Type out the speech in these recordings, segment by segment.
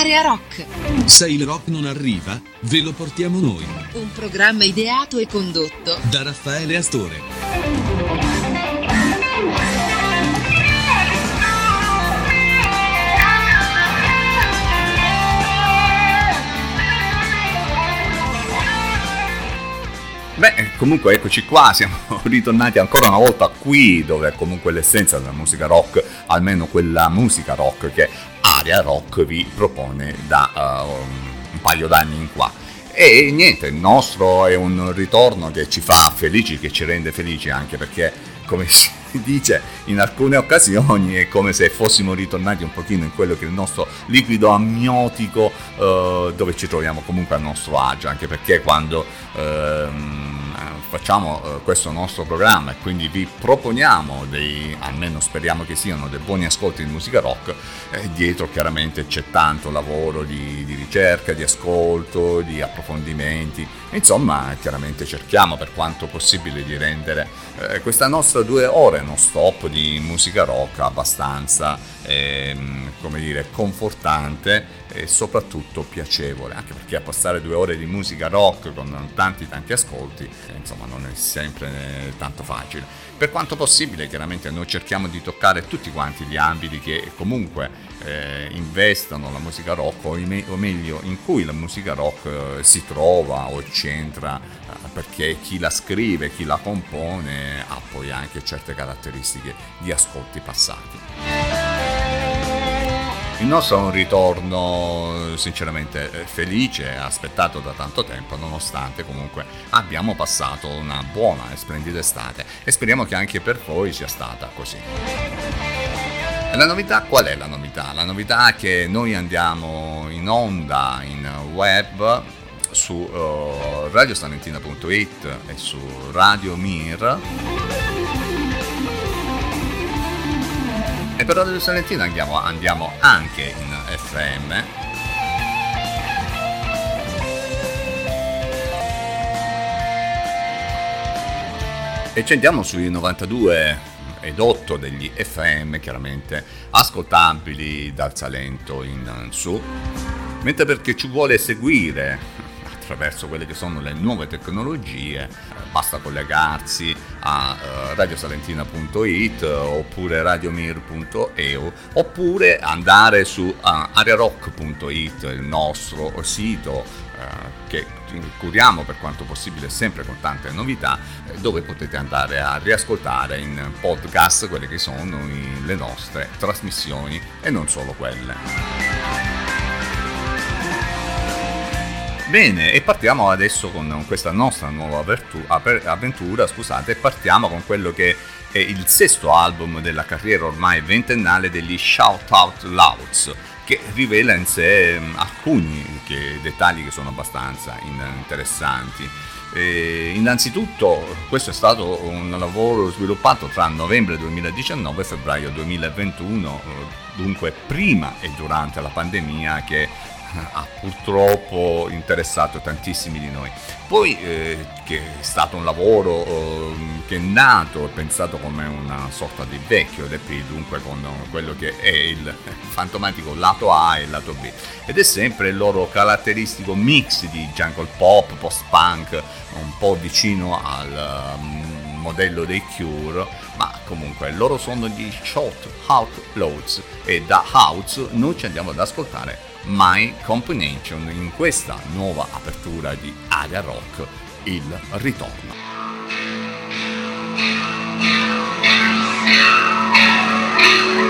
Area Rock. Se il rock non arriva, ve lo portiamo noi. Un programma ideato e condotto da Raffaele Astore. Beh, comunque eccoci qua, siamo ritornati ancora una volta qui dove comunque l'essenza della musica rock, almeno quella musica rock che Aria Rock vi propone da uh, un paio d'anni in qua. E niente, il nostro è un ritorno che ci fa felici, che ci rende felici anche perché, come si dice in alcune occasioni, è come se fossimo ritornati un pochino in quello che è il nostro liquido amniotico uh, dove ci troviamo comunque al nostro agio, anche perché quando... Uh, facciamo eh, questo nostro programma e quindi vi proponiamo dei, almeno speriamo che siano, dei buoni ascolti di musica rock, eh, dietro chiaramente c'è tanto lavoro di, di, ricerca, di ascolto, di approfondimenti, insomma chiaramente cerchiamo per quanto possibile di rendere eh, questa nostra due ore non stop di musica rock abbastanza, ehm, come dire, confortante e soprattutto piacevole, anche perché passare due ore di musica rock con tanti tanti ascolti, eh, insomma non è sempre eh, tanto facile. Per quanto possibile chiaramente noi cerchiamo di toccare tutti quanti gli ambiti che comunque eh, investono la musica rock o, me- o, meglio in cui la musica rock eh, si trova o c'entra eh, perché chi la scrive, chi la compone ha poi anche certe caratteristiche di ascolti passati. Il nostro è un ritorno sinceramente eh, felice, aspettato da tanto tempo, nonostante comunque abbiamo passato una buona e splendida estate e speriamo che anche per voi sia stata così. La novità qual è la novità? La novità è che noi andiamo in onda in web su uh, radiostalentina.it e su Radio Mir E per Radio Salentina andiamo, andiamo anche in FM. E ci andiamo sui 92 ed 8 degli FM, chiaramente ascoltabili dal Salento in su. Mentre per chi ci vuole seguire attraverso quelle che sono le nuove tecnologie, basta collegarsi a uh, radiosalentina.it oppure radiomir.eu oppure andare su uh, ariarock.it, il nostro sito che curiamo per quanto possibile sempre con tante novità dove potete andare a riascoltare in podcast quelle che sono le nostre trasmissioni e non solo quelle. Bene, e partiamo adesso con questa nostra nuova avventura, scusate, partiamo con quello che è il sesto album della carriera ormai ventennale degli Shout Out Louds, che rivela in sé alcuni che, dettagli che sono abbastanza interessanti. E innanzitutto questo è stato un lavoro sviluppato tra novembre 2019 e febbraio 2021, dunque prima e durante la pandemia che ha purtroppo interessato tantissimi di noi. Poi eh, che è stato un lavoro eh, che è nato e pensato come una sorta di vecchio LP, dunque con quello che è il fantomatico lato A e lato B. Ed è sempre il loro caratteristico mix di jungle pop, post-punk, un po' vicino al um, modello dei Cure, ma comunque loro sono gli Short Out Loads e da House noi ci andiamo ad ascoltare My Combination in questa nuova apertura di Area Rock, il ritorno. Yeah.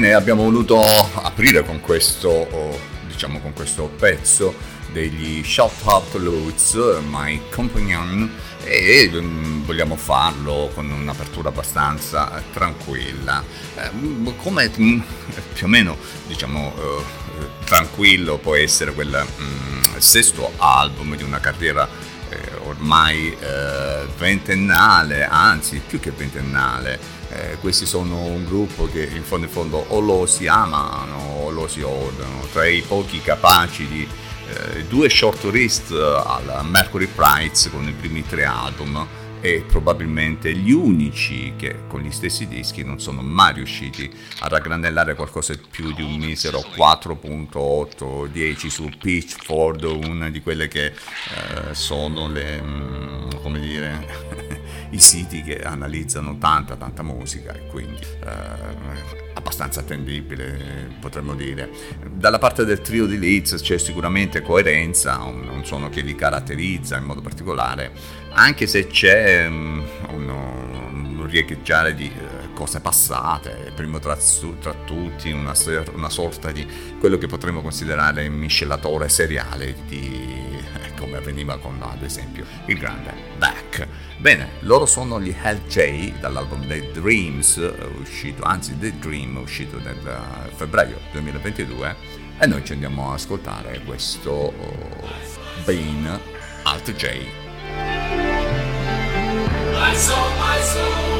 Bene, abbiamo voluto aprire con questo, diciamo, con questo pezzo degli Shot Up Lutz, My Companion, e mm, vogliamo farlo con un'apertura abbastanza tranquilla. Eh, come mm, più o meno, diciamo, eh, tranquillo può essere quel mm, sesto album di una carriera eh, ormai eh, ventennale, anzi più che ventennale. Eh, questi sono un gruppo che in fondo in fondo o lo si amano o lo si odiano, tra i pochi capaci di eh, due short list al Mercury Prize con i primi tre album e probabilmente gli unici che con gli stessi dischi non sono mai riusciti a raggranellare qualcosa di più di un misero 4.8 10 su Pitchford, una di quelle che eh, sono le, mm, come dire, i siti che analizzano tanta tanta musica e quindi eh, abbastanza attendibile potremmo dire. Dalla parte del trio di Leeds c'è sicuramente coerenza, un, un suono che li caratterizza in modo particolare, anche se c'è um, uno, un riecheggiare di uh, cose passate, primo tra, tra tutti una, una sorta di quello che potremmo considerare miscelatore seriale di come avveniva con ad esempio il grande Beck. Bene, loro sono gli Hell J dall'album The Dreams, uscito, anzi The Dream, uscito nel eh, febbraio 2022 e noi ci andiamo a ascoltare questo oh, Bane Alt J. My soul, my soul.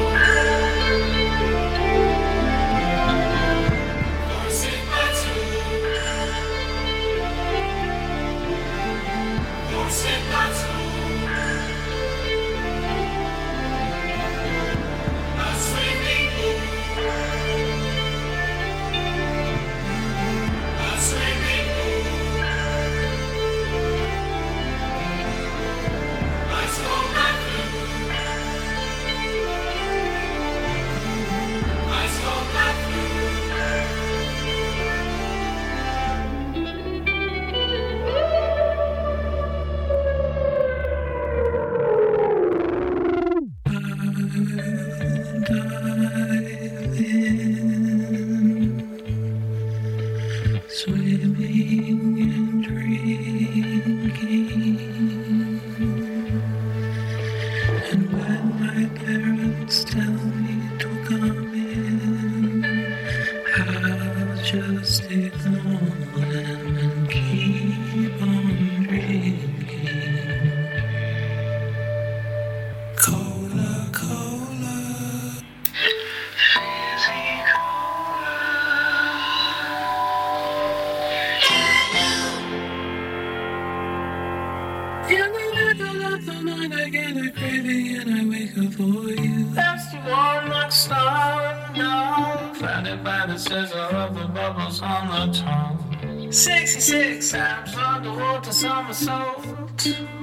the scissor of the bubbles on the tongue. 66 times underwater somersault.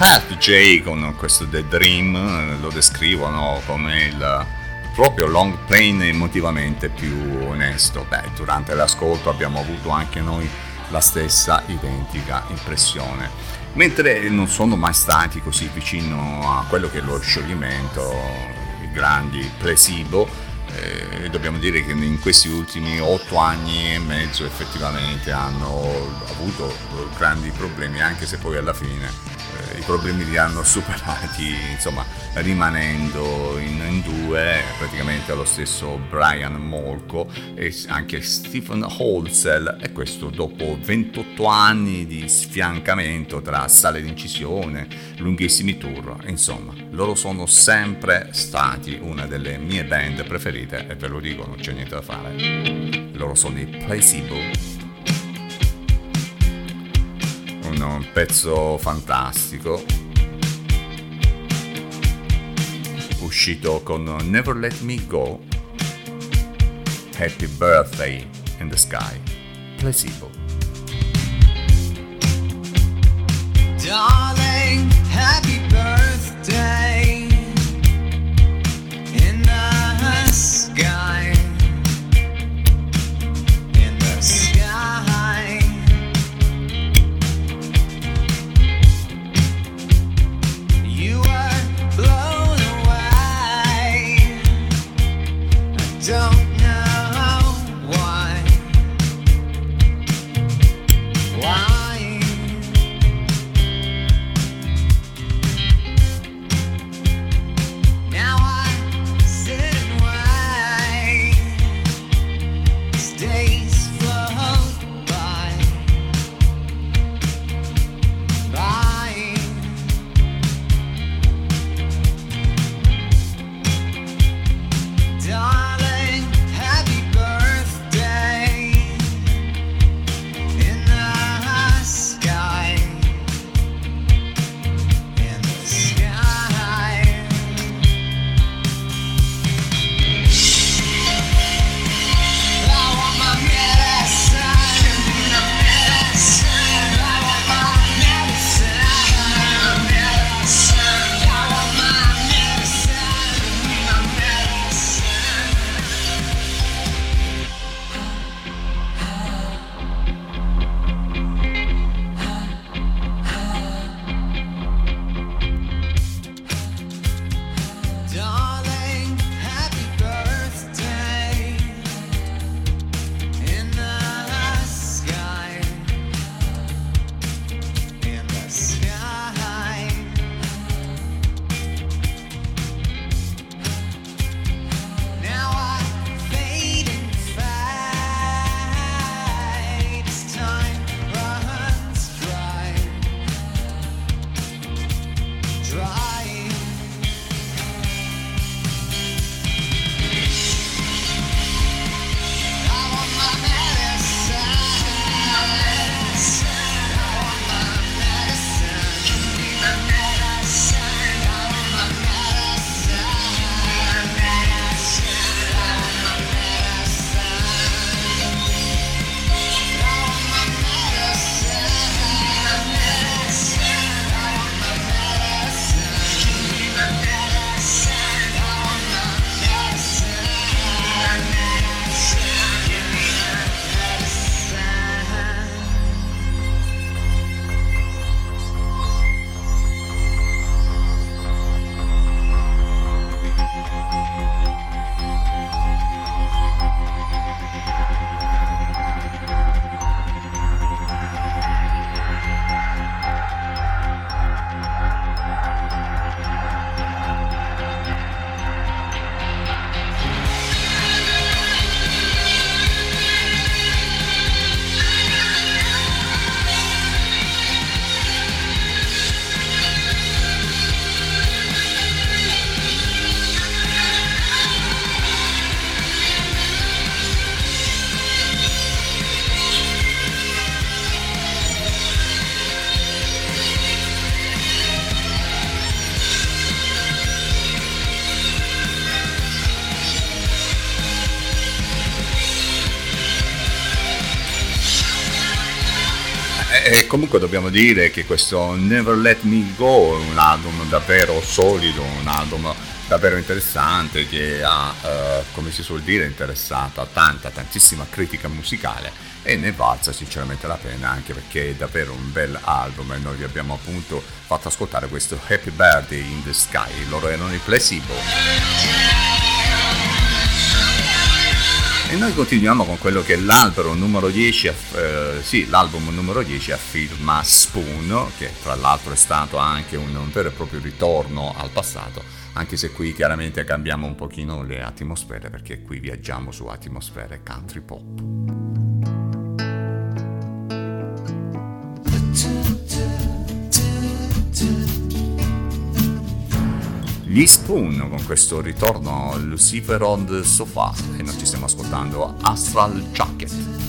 Heart J con questo The Dream eh, lo descrivono come il proprio long plane emotivamente più onesto. Beh, durante l'ascolto abbiamo avuto anche noi la stessa identica impressione. Mentre non sono mai stati così vicino a quello che è lo scioglimento, i grandi Placebo, eh, dobbiamo dire che in questi ultimi otto anni e mezzo effettivamente hanno avuto grandi problemi anche se poi alla fine problemi li hanno superati, insomma, rimanendo in, in due, praticamente allo stesso Brian Molko e anche Stephen Holzel, e questo dopo 28 anni di sfiancamento tra sale d'incisione, lunghissimi tour, insomma, loro sono sempre stati una delle mie band preferite e ve lo dico, non c'è niente da fare. Loro sono i Placebo un pezzo fantastico. Uscito con Never Let Me Go Happy Birthday in the Sky. Placebo comunque dobbiamo dire che questo Never Let Me Go è un album davvero solido, un album davvero interessante che ha, eh, come si suol dire, interessato a tanta, tantissima critica musicale e ne valsa sinceramente la pena anche perché è davvero un bel album e noi vi abbiamo appunto fatto ascoltare questo Happy Birthday in the Sky, loro erano i Placebo. E noi continuiamo con quello che è l'album numero 10, eh, sì, l'album numero 10 a firma Spoon, che tra l'altro è stato anche un, un vero e proprio ritorno al passato, anche se qui chiaramente cambiamo un pochino le atmosfere, perché qui viaggiamo su atmosfere country pop. Gli Spoon con questo ritorno Lucifer on the Sofa e noi ci stiamo ascoltando Astral Jacket.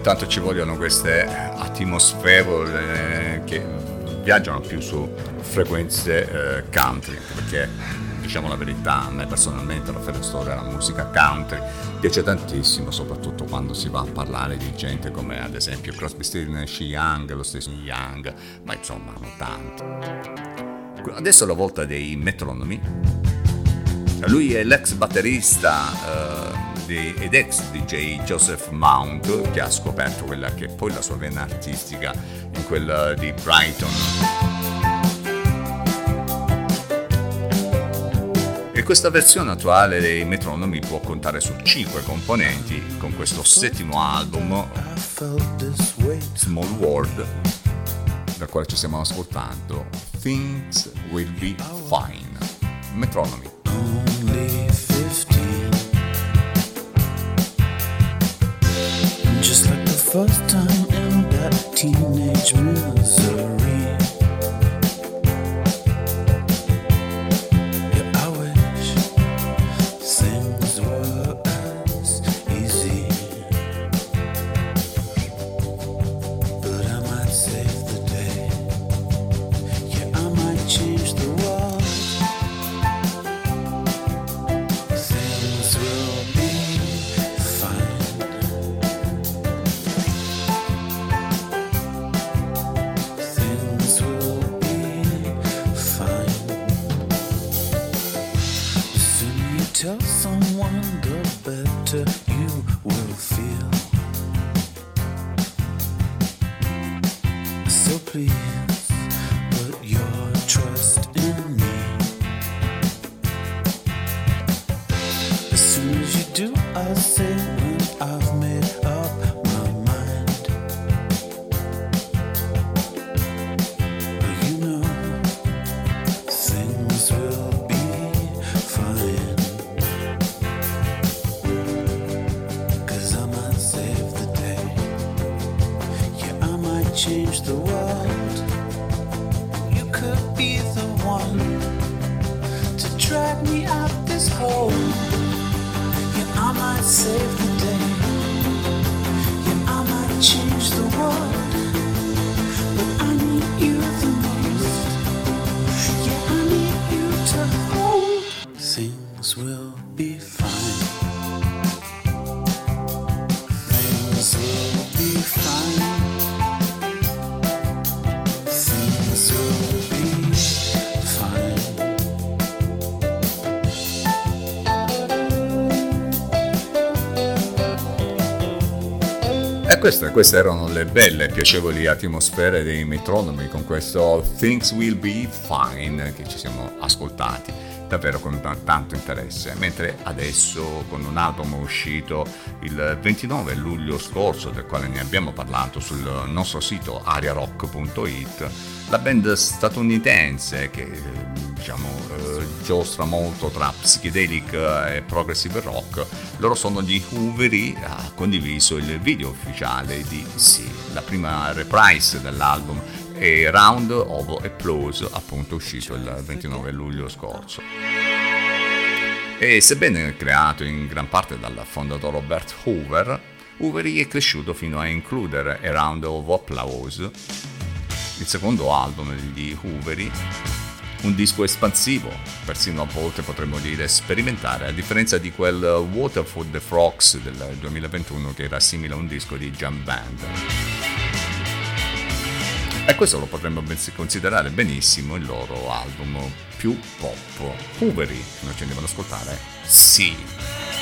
Tanto ci vogliono queste atmosfere eh, che viaggiano più su frequenze eh, country, perché diciamo la verità, a me personalmente la storia della musica country piace tantissimo, soprattutto quando si va a parlare di gente come ad esempio Crosby, Stills, Young, lo stesso Young, ma insomma non tanto. Adesso è la volta dei metronomi. Lui è l'ex batterista di, ed ex DJ Joseph Mount che ha scoperto quella che è poi la sua vena artistica in quella di Brighton. E questa versione attuale dei metronomi può contare su 5 componenti con questo settimo album Small World dal quale ci stiamo ascoltando Things Will Be Fine Metronomi first time in that teenage misery. Queste, queste erano le belle e piacevoli atmosfere dei metronomi con questo Things Will Be Fine che ci siamo ascoltati davvero con tanto interesse. Mentre adesso con un album uscito il 29 luglio scorso, del quale ne abbiamo parlato sul nostro sito ariarock.it, la band statunitense che giostra molto tra psychedelic e progressive rock, loro sono gli Hooveri, ha condiviso il video ufficiale di Sì, la prima reprise dell'album e Round of Applause appunto uscito il 29 luglio scorso. E sebbene creato in gran parte dal fondatore Robert Hoover, Hooveri è cresciuto fino a includere A Round of Applause, il secondo album degli Hooveri, un disco espansivo, persino a volte potremmo dire sperimentare, a differenza di quel Water for the Frogs del 2021 che era simile a un disco di jam band. E questo lo potremmo considerare benissimo il loro album più pop. Hooveri, noi ci andiamo ad ascoltare? Sì.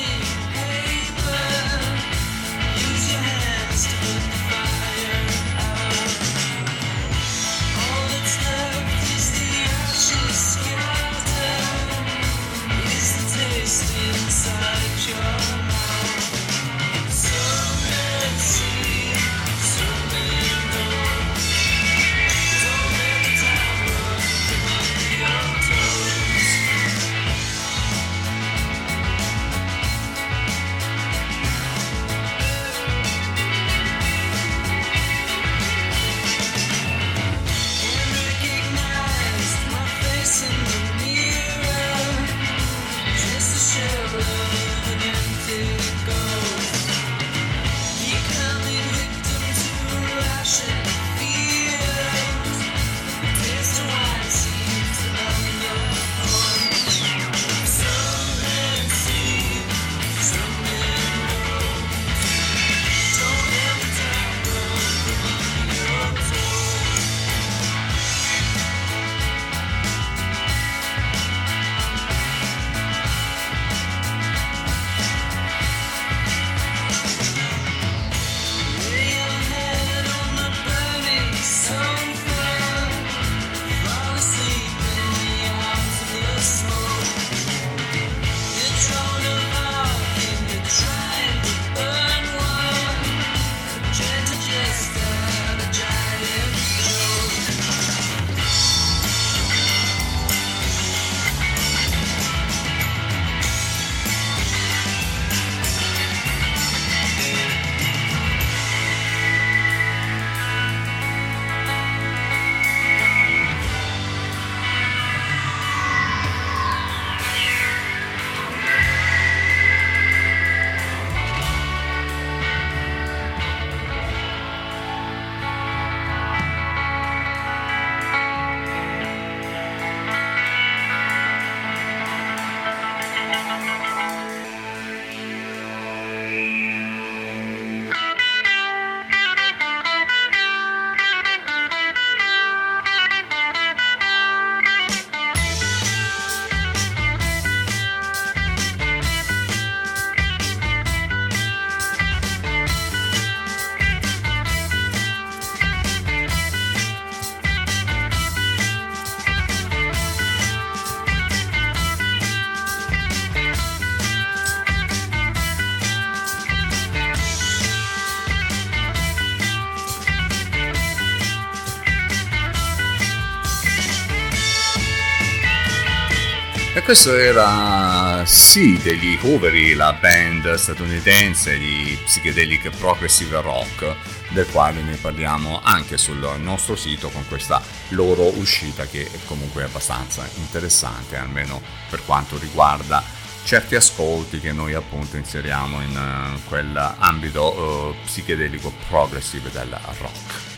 Questo era sì degli Hooveri, la band statunitense di psychedelic progressive rock, del quale ne parliamo anche sul nostro sito con questa loro uscita che è comunque abbastanza interessante, almeno per quanto riguarda certi ascolti che noi appunto inseriamo in uh, quell'ambito uh, psichedelico progressive del rock.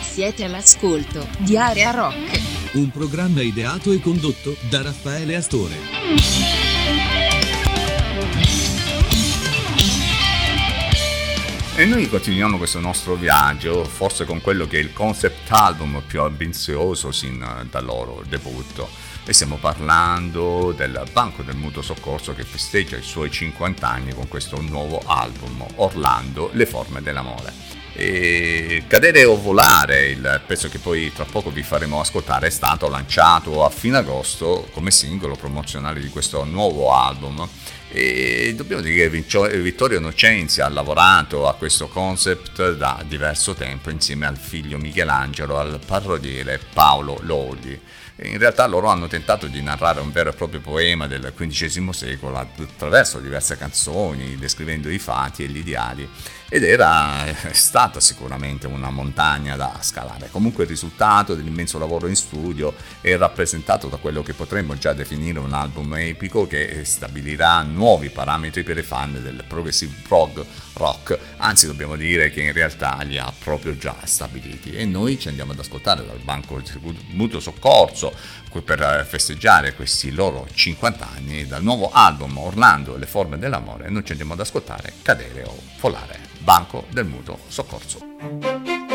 Siete all'ascolto di Area Rock, un programma ideato e condotto da Raffaele Astore. E noi continuiamo questo nostro viaggio, forse con quello che è il concept album più ambizioso sin dal loro debutto. E stiamo parlando del Banco del Mutuo Soccorso che festeggia i suoi 50 anni con questo nuovo album, Orlando, Le forme dell'amore. E Cadere o volare, il pezzo che poi tra poco vi faremo ascoltare, è stato lanciato a fine agosto come singolo promozionale di questo nuovo album e dobbiamo dire che Vittorio Nocenzi ha lavorato a questo concept da diverso tempo insieme al figlio Michelangelo, al parodiere Paolo Lodi. In realtà loro hanno tentato di narrare un vero e proprio poema del XV secolo attraverso diverse canzoni, descrivendo i fatti e gli ideali ed era stata sicuramente una montagna da scalare. Comunque il risultato dell'immenso lavoro in studio è rappresentato da quello che potremmo già definire un album epico che stabilirà nuovi parametri per i fan del progressive prog rock, anzi dobbiamo dire che in realtà li ha proprio già stabiliti e noi ci andiamo ad ascoltare dal banco di mutuo soccorso per festeggiare questi loro 50 anni dal nuovo album Orlando e le forme dell'amore noi ci andiamo ad ascoltare Cadere o Volare. Banco del Mutuo Soccorso.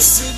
see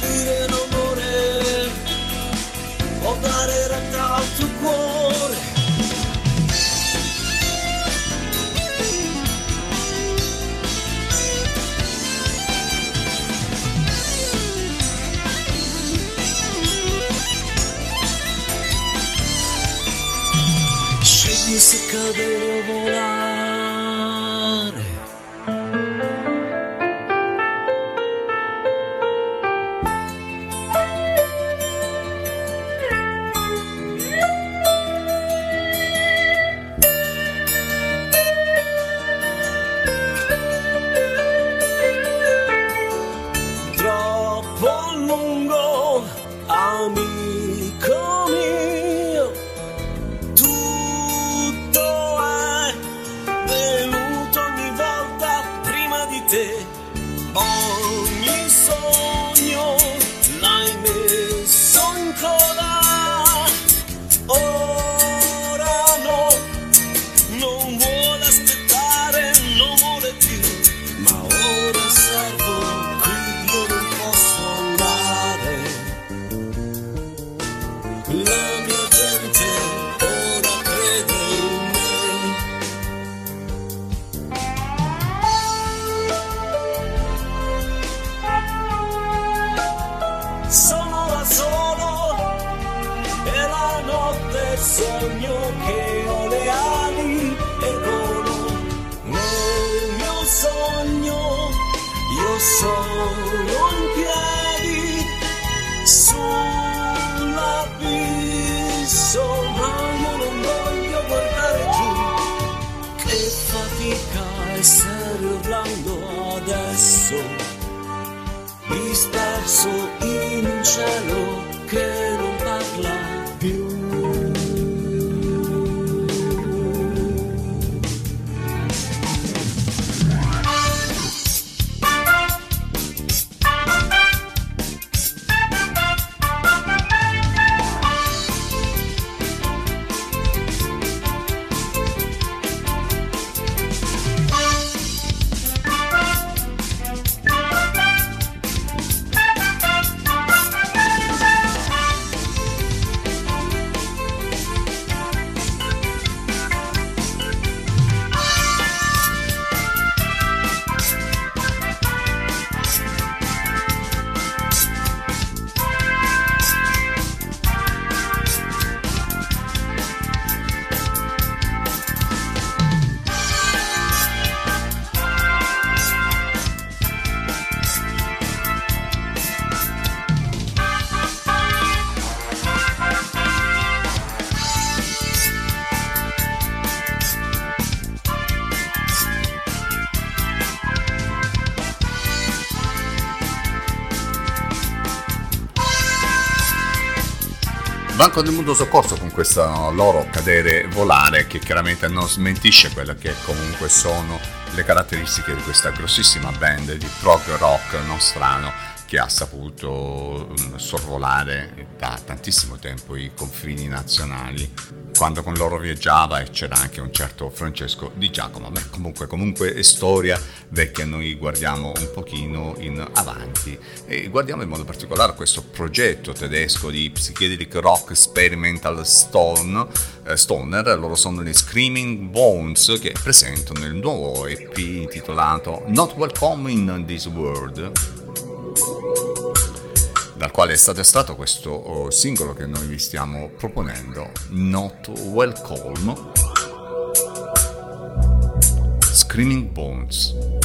Banco del Mundo Soccorso con questo loro cadere volare che chiaramente non smentisce quelle che comunque sono le caratteristiche di questa grossissima band di prog rock nostrano che ha saputo mm, sorvolare da tantissimo tempo i confini nazionali quando con loro viaggiava e c'era anche un certo Francesco Di Giacomo. Beh, comunque, comunque è storia vecchia noi guardiamo un pochino in avanti. E guardiamo in modo particolare questo progetto tedesco di psychedelic rock experimental stone, eh, stoner. Loro sono gli Screaming Bones che presentano il nuovo EP intitolato Not Welcome in This World dal quale è stato estratto questo oh, singolo che noi vi stiamo proponendo, Not Welcome, Screaming Bones.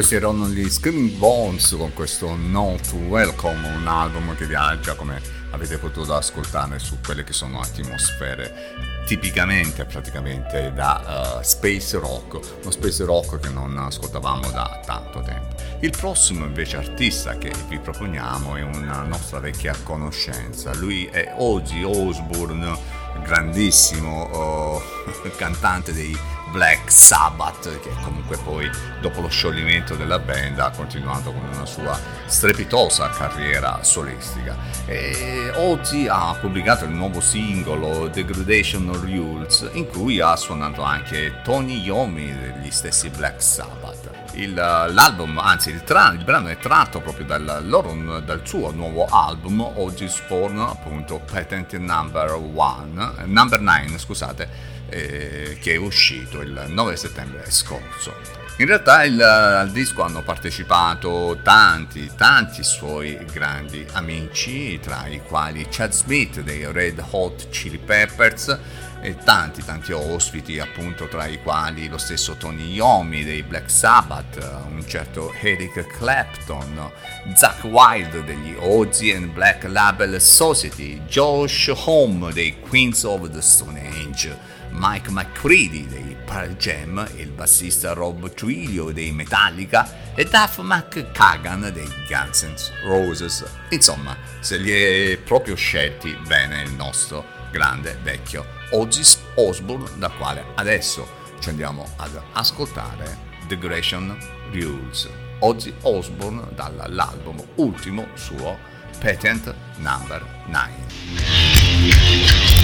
Questi erano gli Screaming Bones con questo Not Welcome, un album che viaggia come avete potuto ascoltare su quelle che sono atmosfere tipicamente praticamente da uh, space rock, uno space rock che non ascoltavamo da tanto tempo. Il prossimo invece artista che vi proponiamo è una nostra vecchia conoscenza, lui è Ozzy Osbourne, grandissimo uh, cantante dei Black Sabbath, che comunque poi dopo lo scioglimento della band ha continuato con una sua strepitosa carriera solistica. E Ozzy ha pubblicato il nuovo singolo Degradation Rules, in cui ha suonato anche Tony Yomi degli stessi Black Sabbath. Il, l'album, anzi il, tra, il, brano è tratto proprio dal, loro, dal suo nuovo album, oggi Spawn, appunto Patent Number 1, Number 9, scusate, eh, che è uscito il 9 settembre scorso. In realtà il, al disco hanno partecipato tanti, tanti suoi grandi amici, tra i quali Chad Smith dei Red Hot Chili Peppers e tanti tanti ospiti appunto tra i quali lo stesso Tony Yomi dei Black Sabbath, un certo Eric Clapton, Zach Wild degli Ozzy and Black Label Society, Josh Home dei Queens of the Stone Age, Mike McCready dei Pearl Jam, il bassista Rob Trujillo dei Metallica e Duff McKagan dei Guns N' Roses. Insomma, se li è proprio scelti bene il nostro grande vecchio Ozzy Osbourne, da quale adesso ci andiamo ad ascoltare The Gresham Rules. Ozzy Osbourne dall'album ultimo suo Patent Number 9.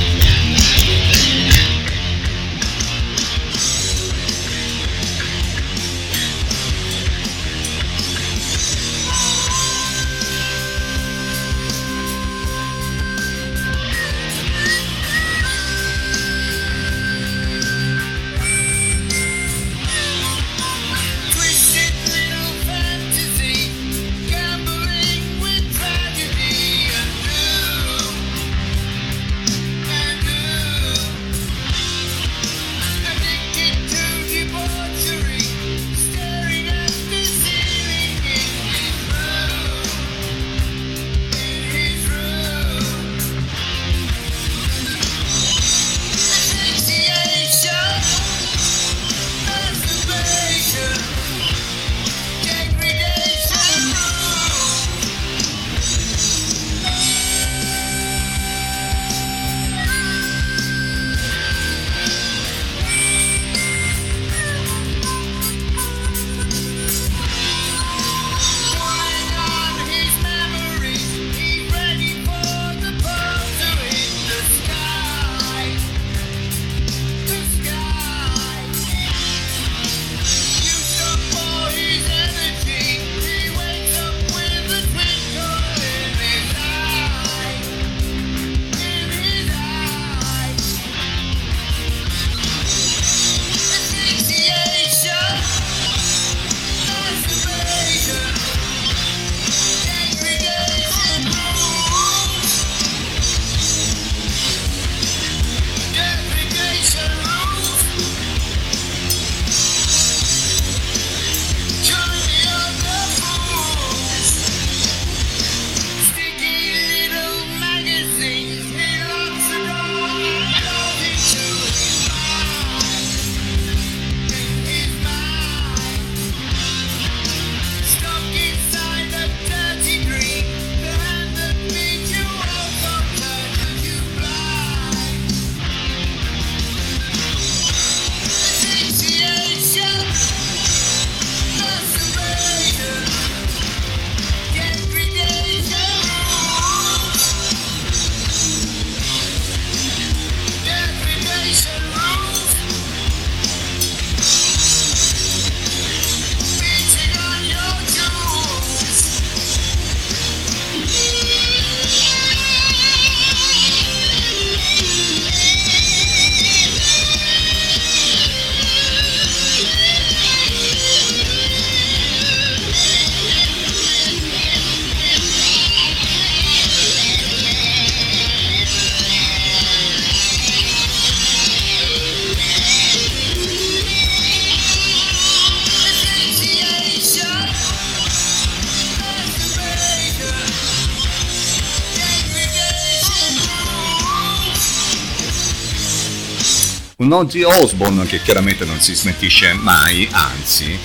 Ozzy Osbourne che chiaramente non si smentisce mai, anzi,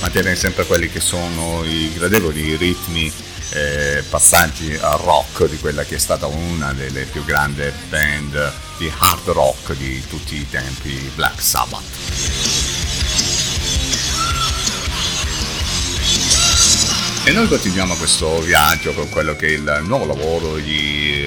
mantiene sempre quelli che sono i gradevoli ritmi eh, passaggi a rock di quella che è stata una delle più grandi band di hard rock di tutti i tempi, Black Sabbath. E noi continuiamo questo viaggio con quello che è il nuovo lavoro di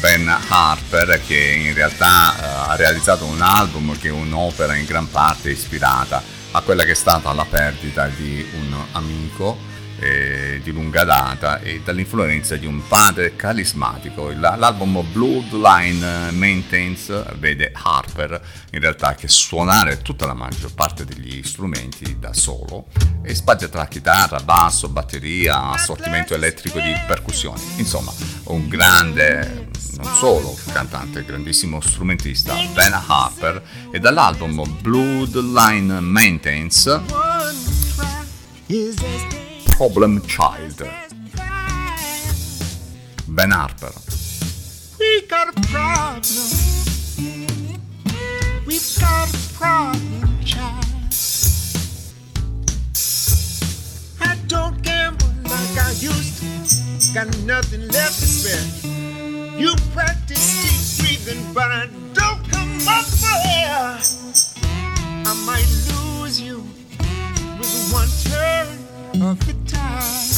Ben Harper che in realtà uh, ha realizzato un album che è un'opera in gran parte ispirata a quella che è stata la perdita di un amico eh, di lunga data e dall'influenza di un padre carismatico. L'album Bloodline Maintenance vede Harper in realtà che suonare tutta la maggior parte degli strumenti da solo e spazia tra chitarra, basso, batteria, assortimento elettrico di percussioni. Insomma, un grande non solo cantante, grandissimo strumentista, Ben Harper, e dall'album Bloodline Maintenance Problem Child. Ben Harper. We've got a problem, child. I don't gamble like I used to. Got nothing left to spend. You practice deep breathing, but I don't come up for air. I might lose you with one turn of the tide.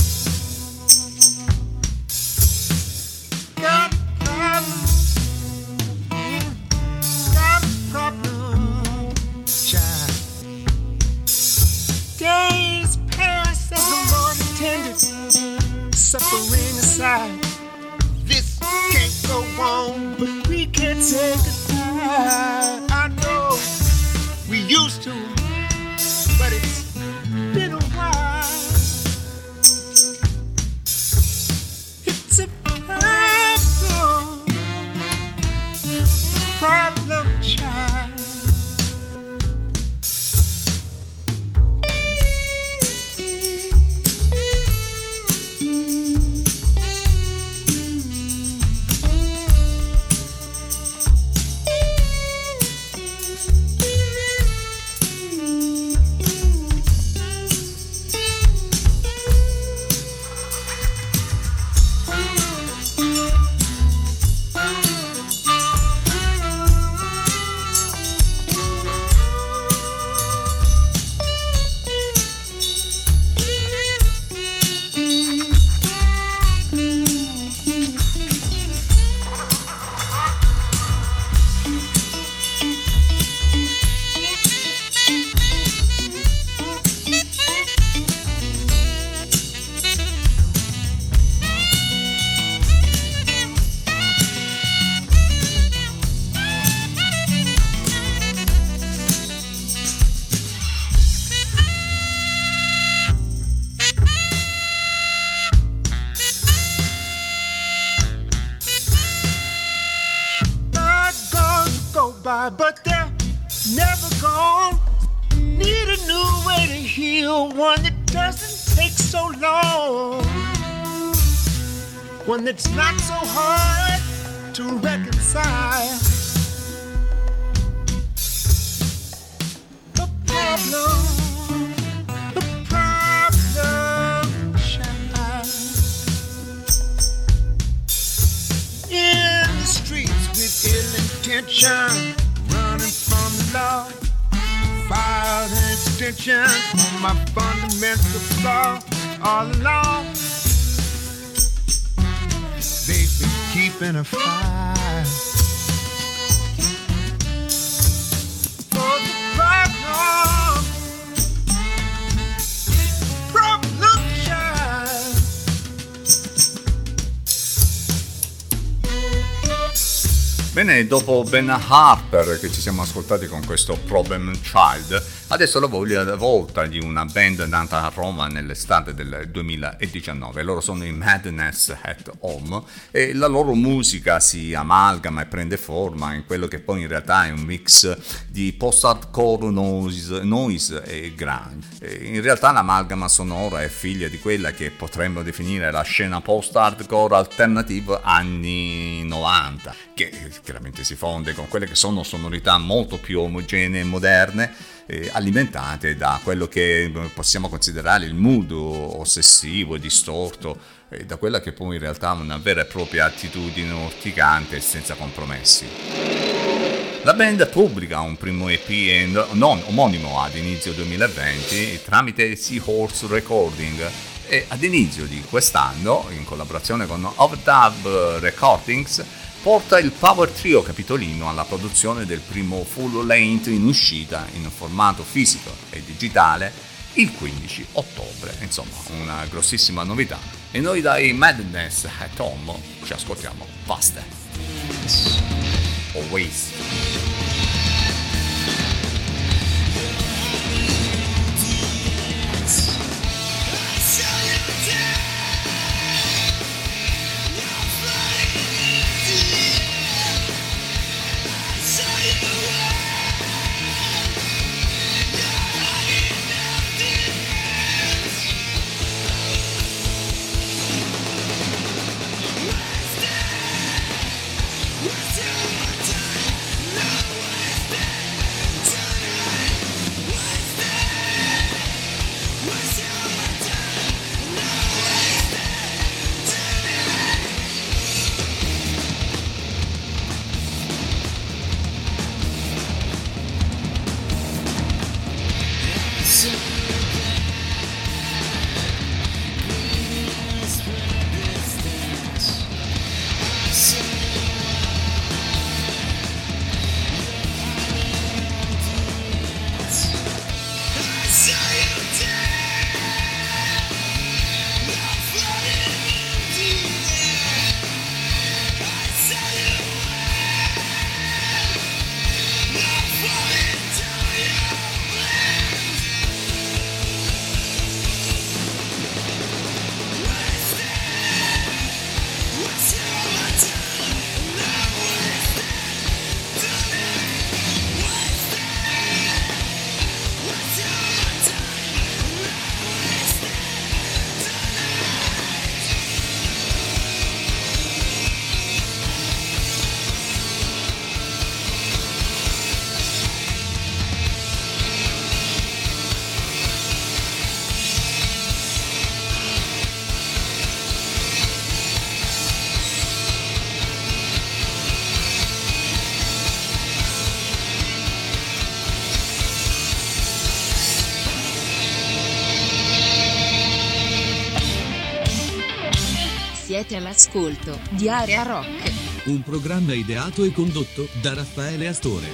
Dopo Ben Harper che ci siamo ascoltati con questo Problem Child, Adesso la voglio volta di una band nata a Roma nell'estate del 2019. Loro sono i Madness at Home e la loro musica si amalgama e prende forma in quello che poi in realtà è un mix di post-hardcore noise, noise e grunge. In realtà l'amalgama sonora è figlia di quella che potremmo definire la scena post-hardcore alternative anni 90, che chiaramente si fonde con quelle che sono sonorità molto più omogenee e moderne eh, alimentate da quello che possiamo considerare il mood ossessivo, distorto, eh, da quella che poi in realtà è una vera e propria attitudine orticante e senza compromessi. La band pubblica un primo EP non omonimo ad inizio 2020 tramite Seahorse Recording e ad inizio di quest'anno, in collaborazione con Overdub Recordings, porta il Power Trio capitolino alla produzione del primo full length in uscita in formato fisico e digitale il 15 ottobre. Insomma, una grossissima novità. E noi dai Madness at Home ci ascoltiamo Faster. Always. All'ascolto di Area Rock. Un programma ideato e condotto da Raffaele Astore.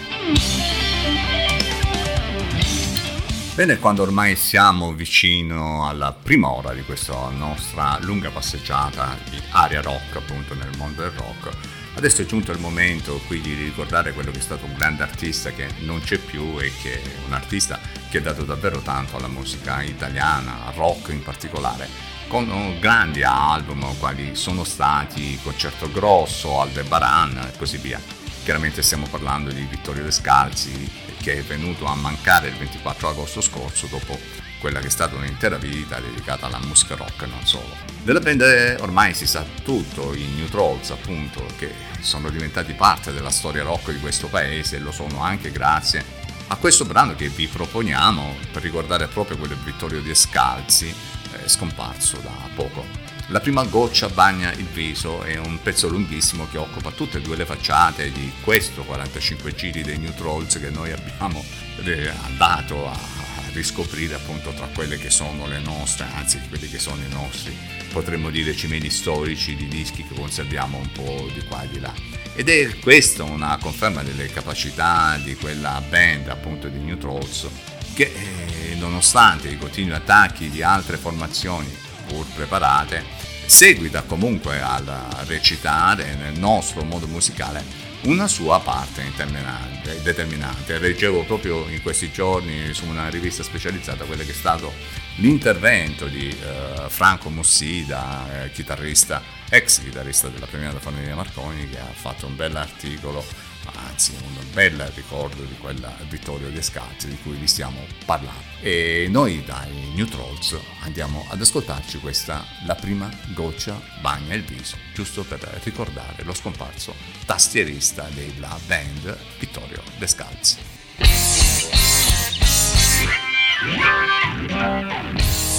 Bene, quando ormai siamo vicino alla prima ora di questa nostra lunga passeggiata di Area Rock, appunto nel mondo del rock, adesso è giunto il momento qui di ricordare quello che è stato un grande artista che non c'è più e che è un artista che ha dato davvero tanto alla musica italiana, rock in particolare con grandi album quali sono stati Concerto Grosso, Aldebaran e così via. Chiaramente stiamo parlando di Vittorio Descalzi che è venuto a mancare il 24 agosto scorso dopo quella che è stata un'intera vita dedicata alla musica rock e non solo. Della band ormai si sa tutto, i New Trolls appunto, che sono diventati parte della storia rock di questo paese e lo sono anche grazie a questo brano che vi proponiamo per ricordare proprio quello di Vittorio Descalzi è scomparso da poco. La prima goccia bagna il viso è un pezzo lunghissimo che occupa tutte e due le facciate di questo 45 giri dei New Trolls che noi abbiamo andato a riscoprire appunto tra quelle che sono le nostre, anzi quelli che sono i nostri, potremmo dire cimeli storici di dischi che conserviamo un po' di qua e di là. Ed è questa una conferma delle capacità di quella band appunto di New Trolls che eh, nonostante i continui attacchi di altre formazioni pur preparate, seguita comunque a recitare nel nostro modo musicale una sua parte determinante. Leggevo proprio in questi giorni su una rivista specializzata quello che è stato l'intervento di eh, Franco Mussida, eh, chitarrista, ex chitarrista della premiata famiglia Marconi, che ha fatto un bell'articolo anzi un bel ricordo di quella vittoria di Scalzi di cui vi stiamo parlando. E noi dai New Trolls andiamo ad ascoltarci questa La prima goccia bagna il viso, giusto per ricordare lo scomparso tastierista della band Vittorio Descalzi. è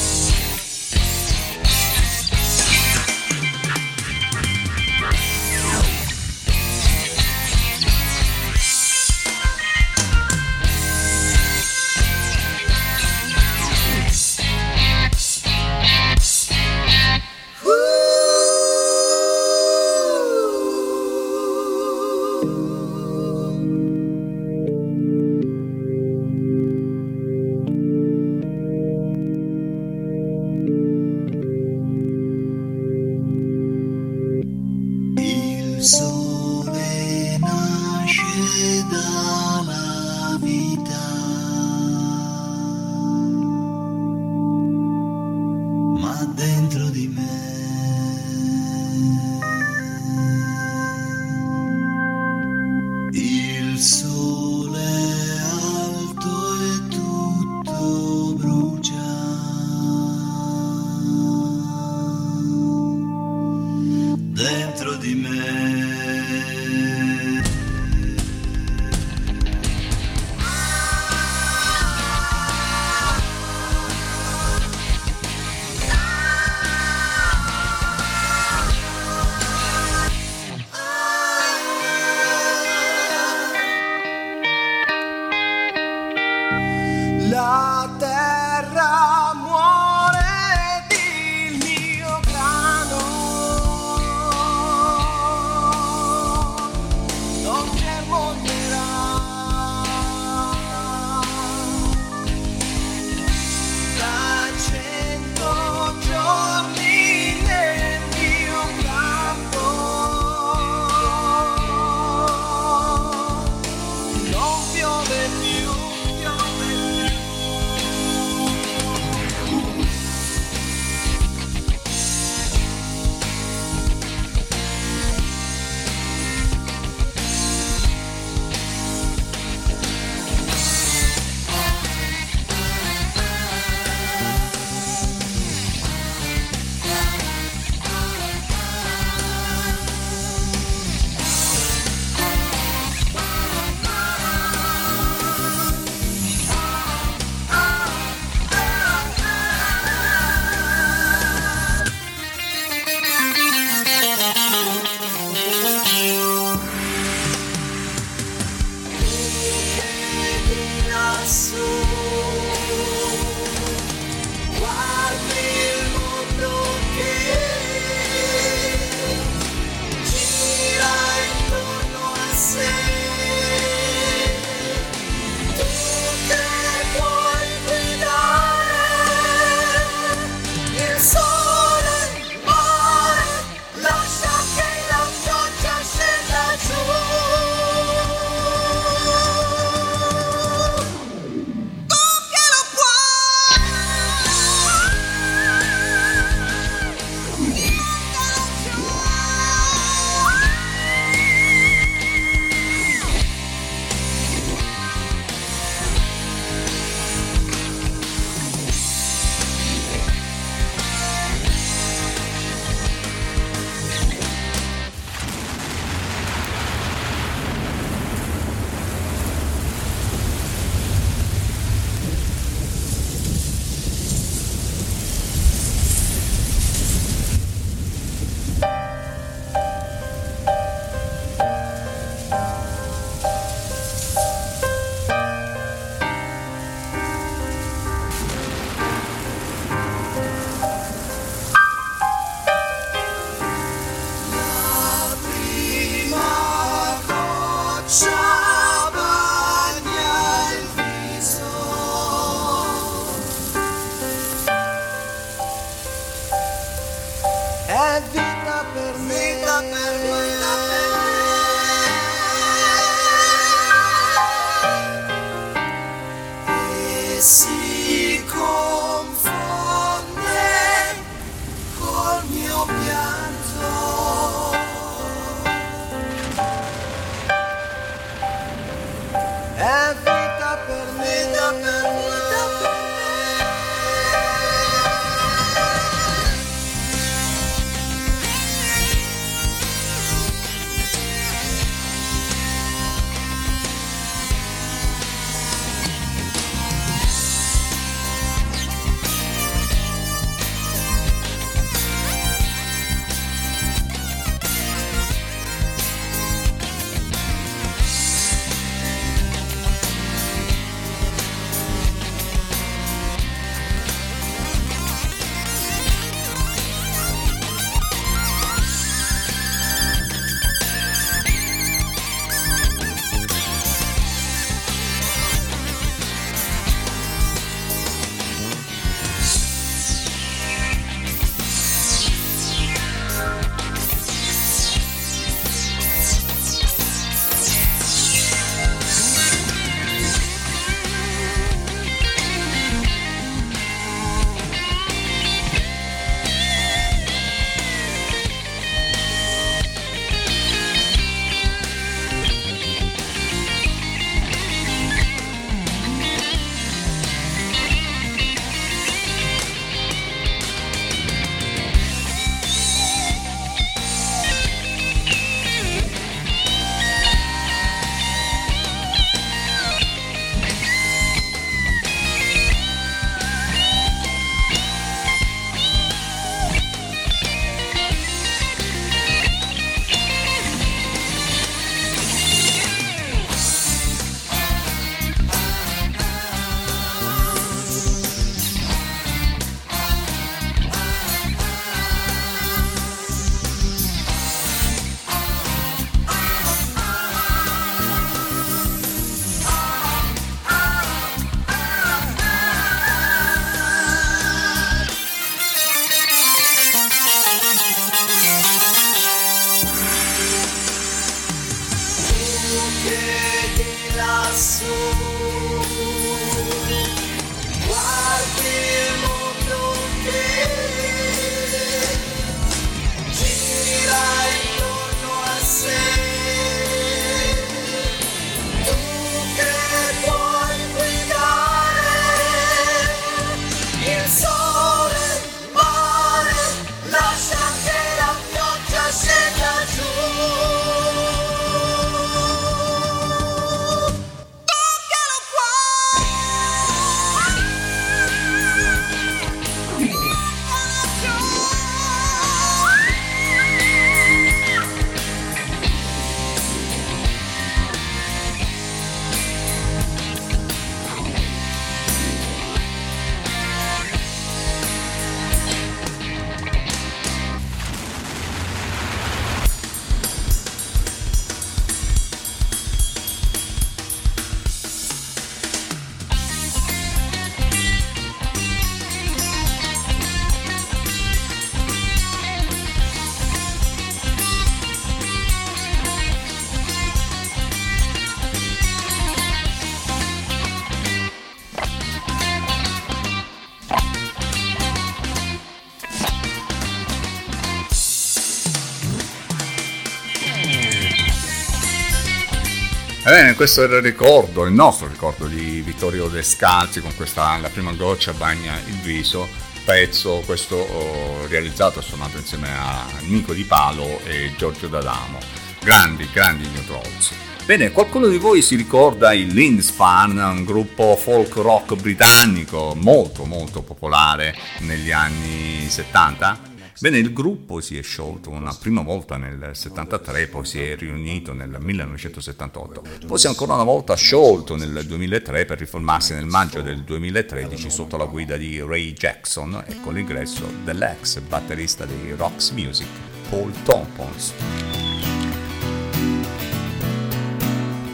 Ebbene, questo era il ricordo, il nostro ricordo di Vittorio Descalzi con questa La prima goccia bagna il viso, pezzo questo oh, realizzato e suonato insieme a Nico Di Palo e Giorgio D'Adamo. Grandi, grandi New Trolls. Bene, qualcuno di voi si ricorda i Lindisfarne, un gruppo folk rock britannico molto molto popolare negli anni 70? Bene, il gruppo si è sciolto una prima volta nel 73, poi si è riunito nel 1978, poi si è ancora una volta sciolto nel 2003 per riformarsi nel maggio del 2013 sotto la guida di Ray Jackson e con l'ingresso dell'ex batterista dei Rocks Music, Paul Tompkins.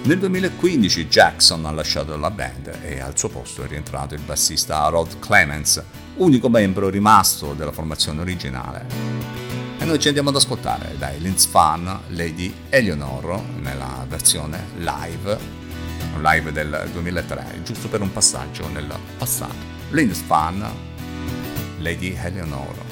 Nel 2015 Jackson ha lasciato la band e al suo posto è rientrato il bassista Rod Clemens, unico membro rimasto della formazione originale. E noi ci andiamo ad ascoltare dai Linz Fan Lady Eleanor nella versione live, live del 2003, giusto per un passaggio nel passato. Linz Fan Lady Eleanor.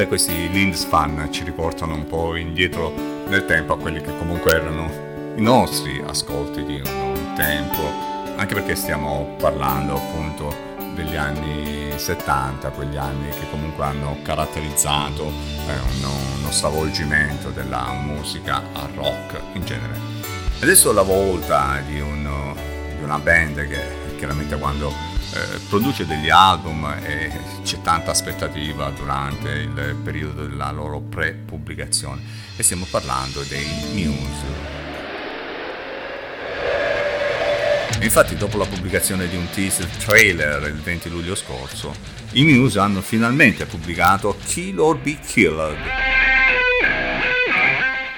Beh, questi Linds fan ci riportano un po' indietro nel tempo a quelli che comunque erano i nostri ascolti di un tempo, anche perché stiamo parlando appunto degli anni 70, quegli anni che comunque hanno caratterizzato eh, uno, uno stravolgimento della musica a rock in genere. Adesso la volta di, un, di una band che chiaramente quando eh, produce degli album e c'è tanta aspettativa durante il periodo della loro pre-pubblicazione e stiamo parlando dei Muse. Infatti dopo la pubblicazione di un teaser trailer il 20 luglio scorso, i Muse hanno finalmente pubblicato Kill or Be Killed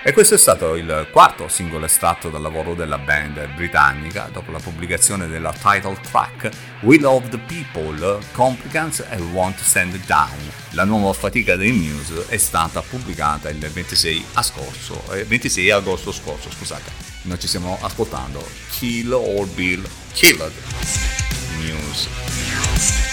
e questo è stato il quarto singolo estratto dal lavoro della band britannica dopo la pubblicazione della title track We Love the People, Complicants and Won't Stand Down. La nuova fatica dei Muse è stata pubblicata il 26, scorso, eh, 26 agosto scorso. Scusate, noi ci stiamo ascoltando Kill or Bill Killed Muse.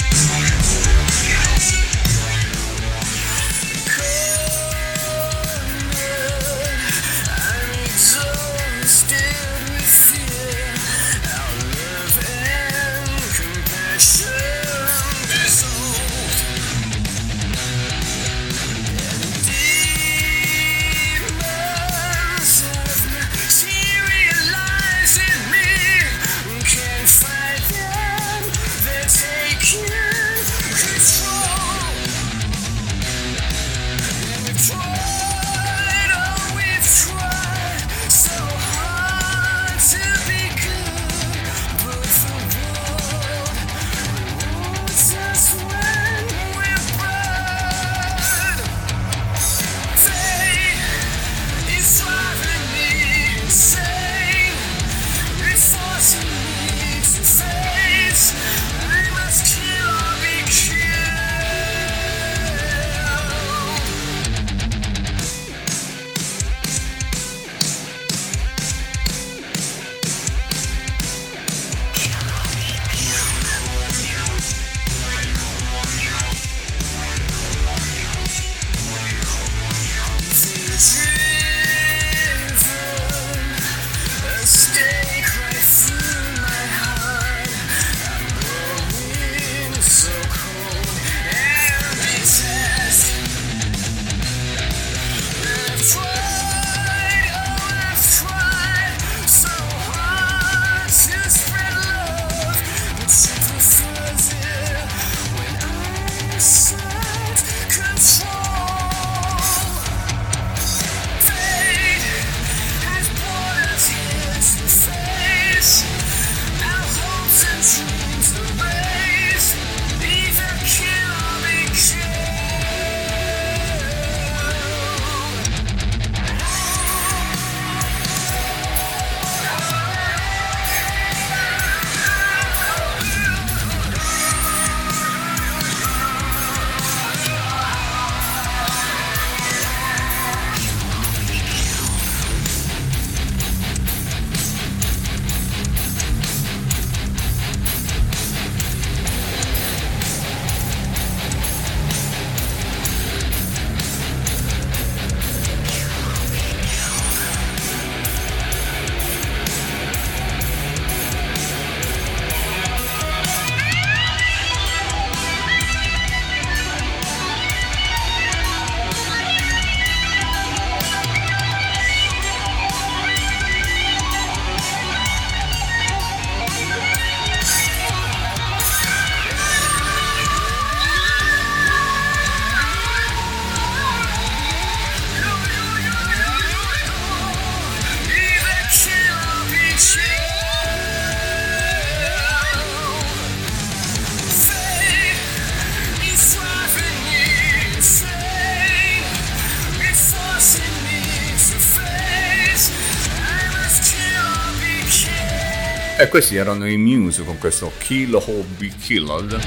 Questi erano i Muse con questo Kill Hobby Killed.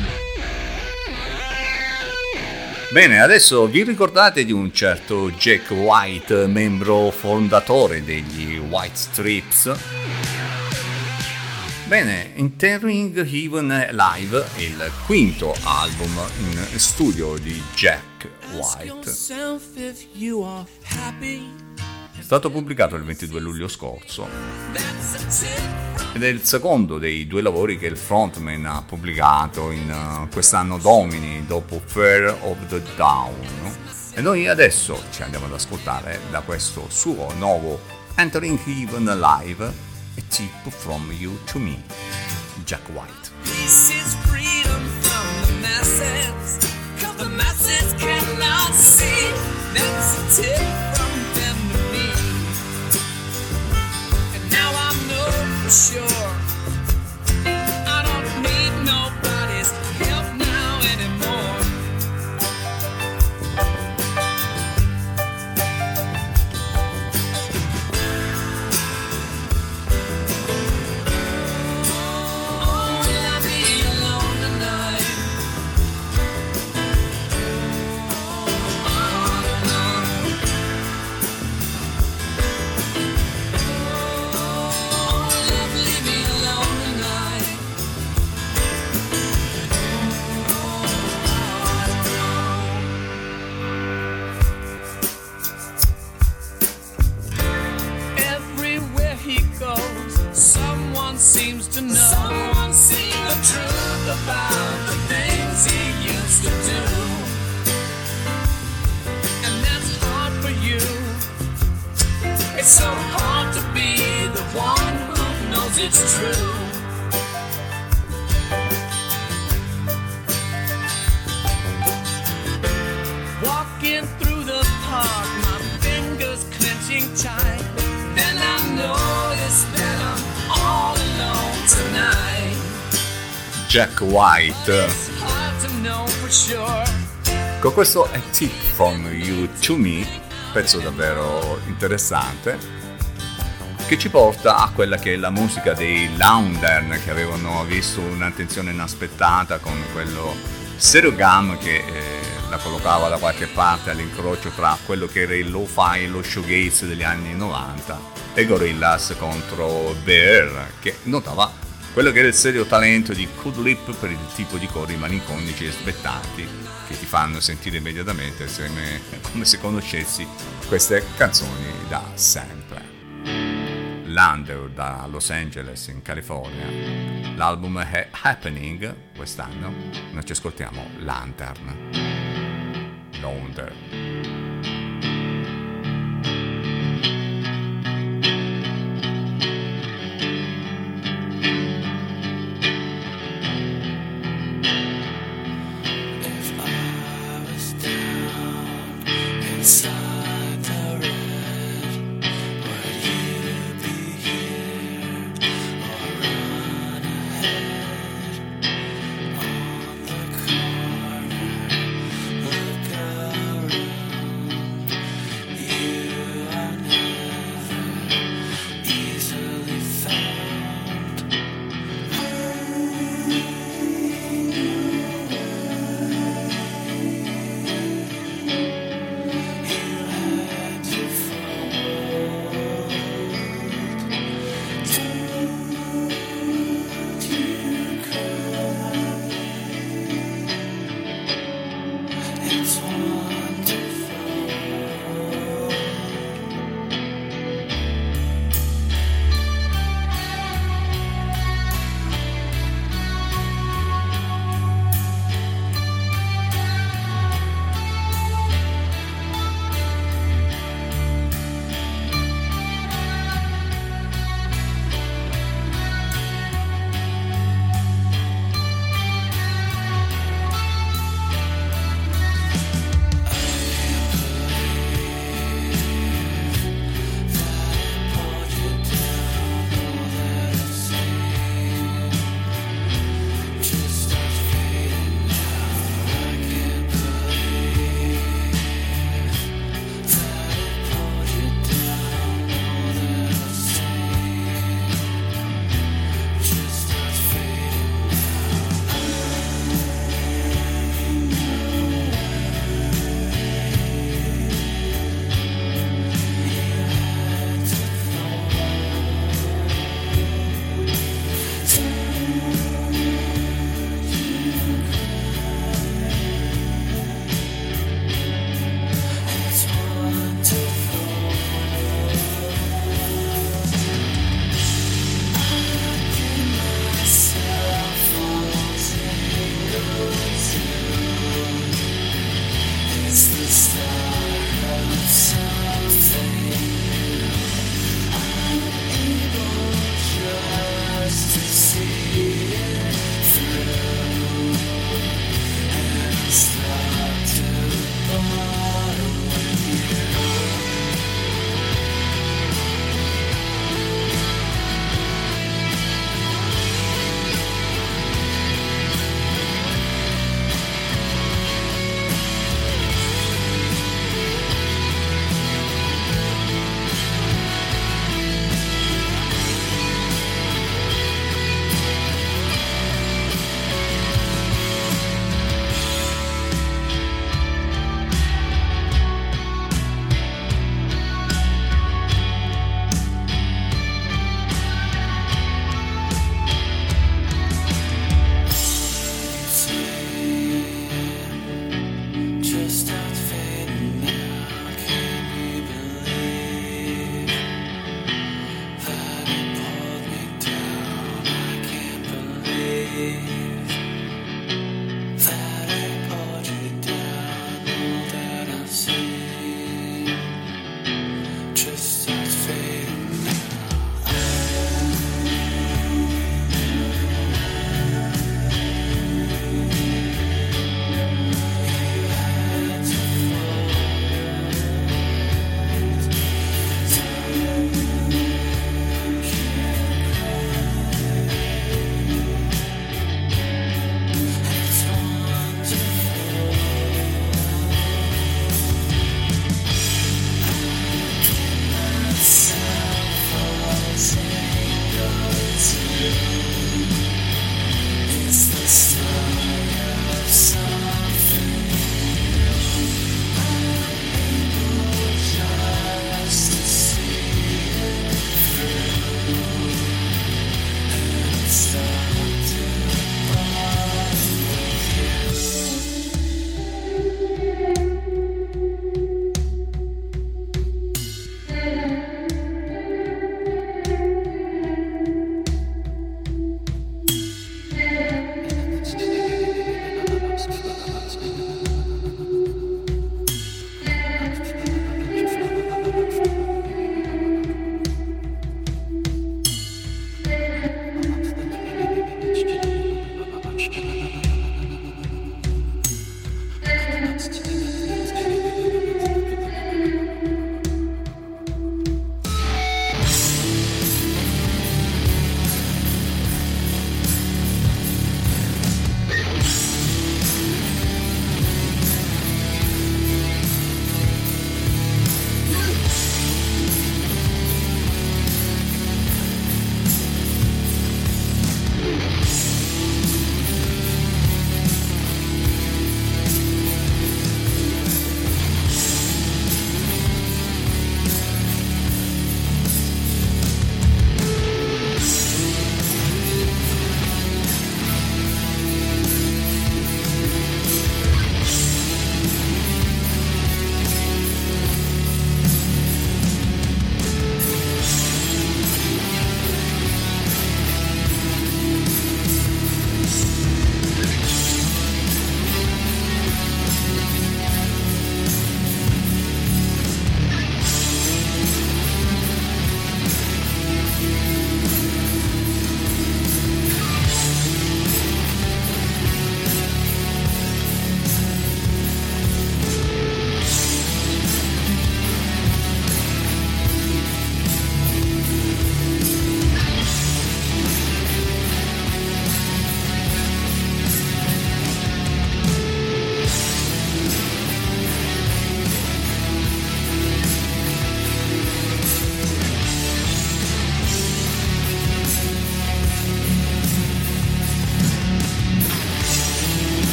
Bene, adesso vi ricordate di un certo Jack White, membro fondatore degli White Strips? Bene, Entering Heaven Live, il quinto album in studio di Jack White. È stato pubblicato il 22 luglio scorso ed è il secondo dei due lavori che il frontman ha pubblicato in uh, quest'anno Domini dopo Fair of the Down. E noi adesso ci andiamo ad ascoltare da questo suo nuovo Entering Heaven Live a tip from you to me, Jack White. This is freedom from the masses, cause the masses cannot see. That's a tip show. Someone the truth about the things he used to do. And that's hard for you. It's so hard to be the one who knows it's true. Jack White. Con questo è Tip from You to Me, pezzo davvero interessante, che ci porta a quella che è la musica dei Laundern che avevano visto un'attenzione inaspettata con quello Serogam che eh, la collocava da qualche parte all'incrocio tra quello che era il lo-fi e lo showgaze degli anni 90 e Gorillaz contro Bear che notava quello che era il serio talento di Cool Lip per il tipo di cori malinconici e sbettati che ti fanno sentire immediatamente come se conoscessi queste canzoni da sempre. Lander da Los Angeles in California. L'album è Happening quest'anno. Noi ci ascoltiamo Lantern. Launder.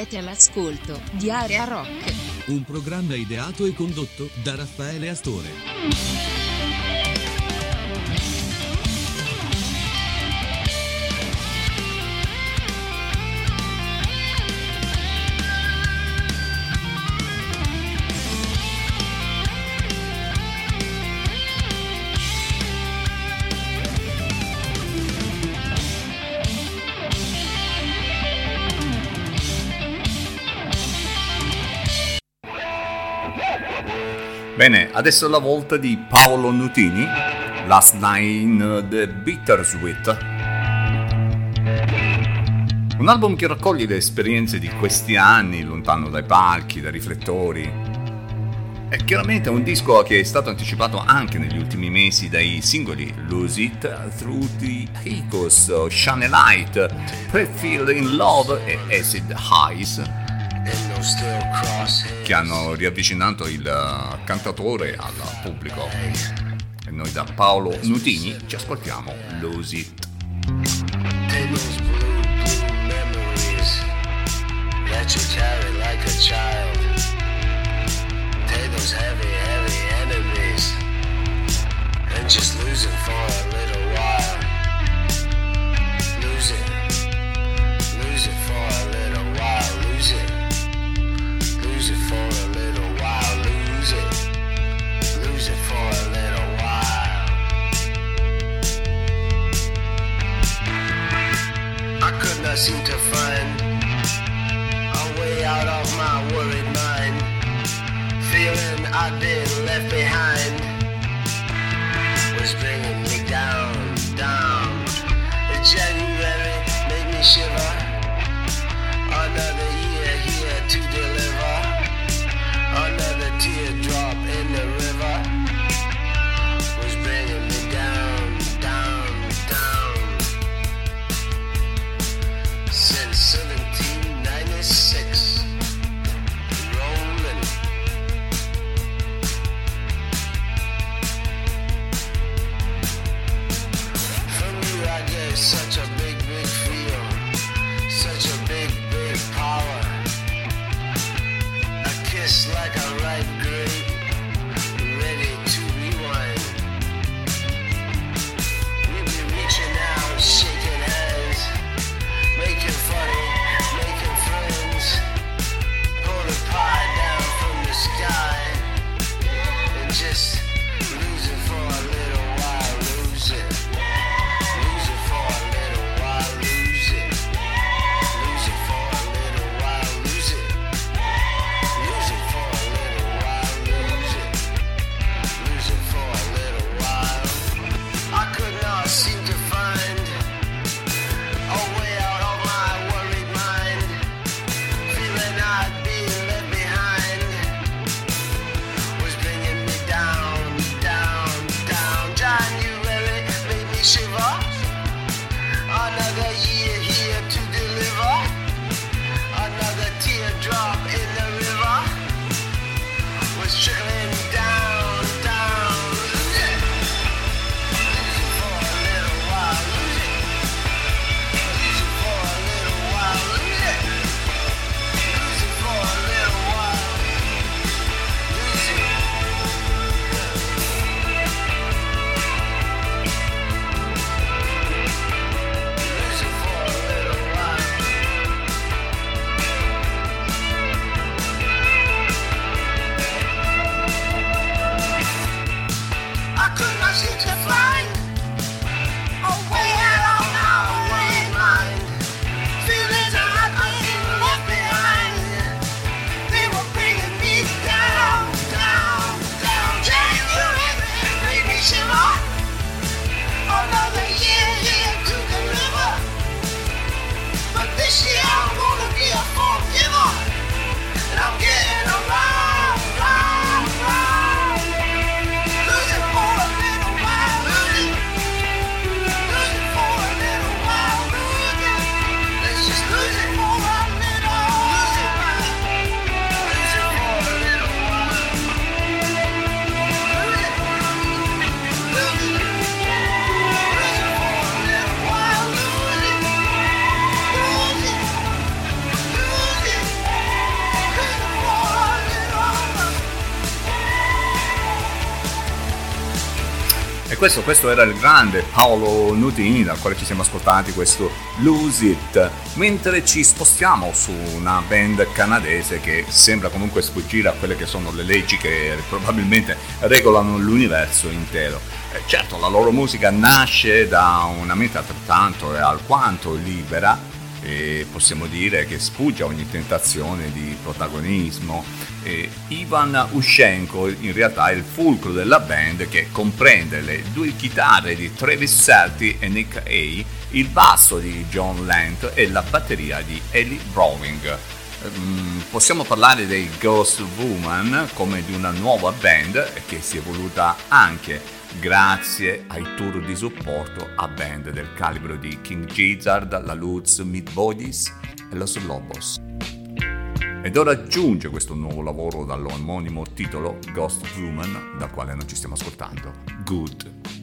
Siete all'ascolto di Area Rock. Un programma ideato e condotto da Raffaele Astore. Bene, adesso è la volta di Paolo Nutini, Last Nine The Bittersweet. Un album che raccoglie le esperienze di questi anni, lontano dai palchi, dai riflettori. È chiaramente un disco che è stato anticipato anche negli ultimi mesi dai singoli Lose It, Through the Echoes, Shine a Light, Pre-Feel in Love e Acid Highs che hanno riavvicinato il eh, cantatore al pubblico. E noi da Paolo Nutini ci ascoltiamo Lose It. That you carry like a child. Those heavy, heavy enemies and just lose it for a little questo, questo era il grande Paolo Nutini dal quale ci siamo ascoltati questo Lose It, mentre ci spostiamo su una band canadese che sembra comunque sfuggire a quelle che sono le leggi che probabilmente regolano l'universo intero. Eh, certo, la loro musica nasce da una mente altrettanto e alquanto libera e possiamo dire che sfugge a ogni tentazione di protagonismo. E Ivan Ushenko in realtà è il fulcro della band che comprende le due chitarre di Travis Selty e Nick A, il basso di John Lent e la batteria di Ellie Browning. Mm, possiamo parlare dei Ghost Woman come di una nuova band che si è evoluta anche grazie ai tour di supporto a band del calibro di King Gizzard, la Lutz, Meat Bodies e Los Lobos. Ed ora giunge questo nuovo lavoro dall'omonimo titolo Ghost Woman, dal quale non ci stiamo ascoltando, Good.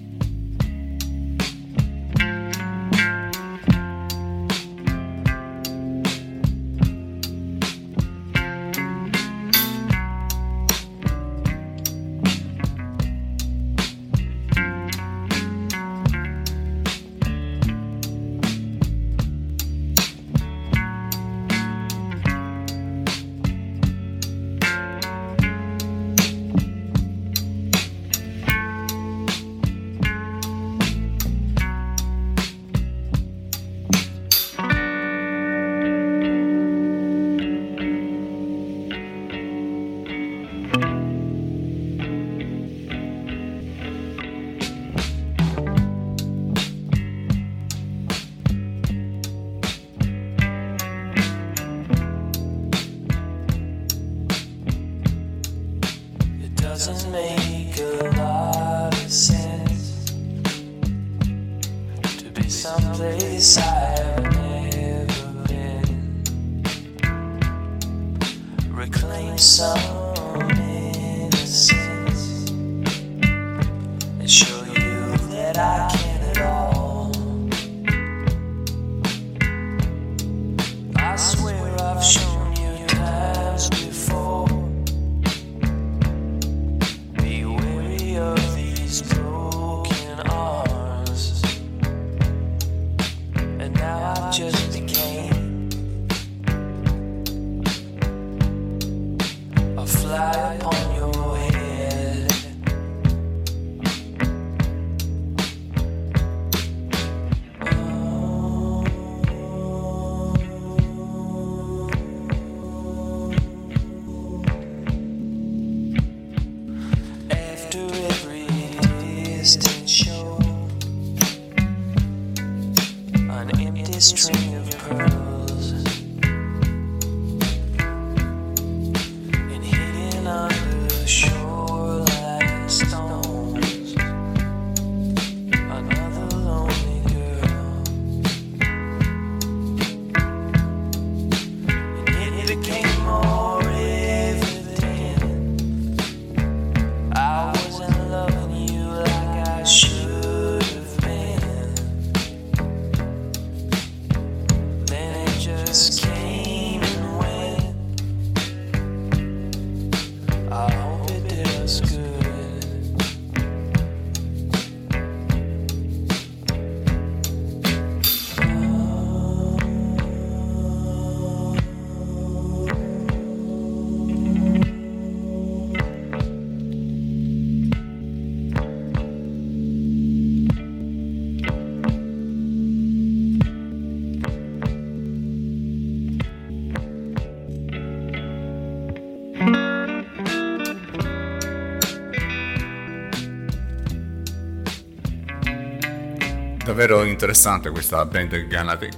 Davvero interessante questa band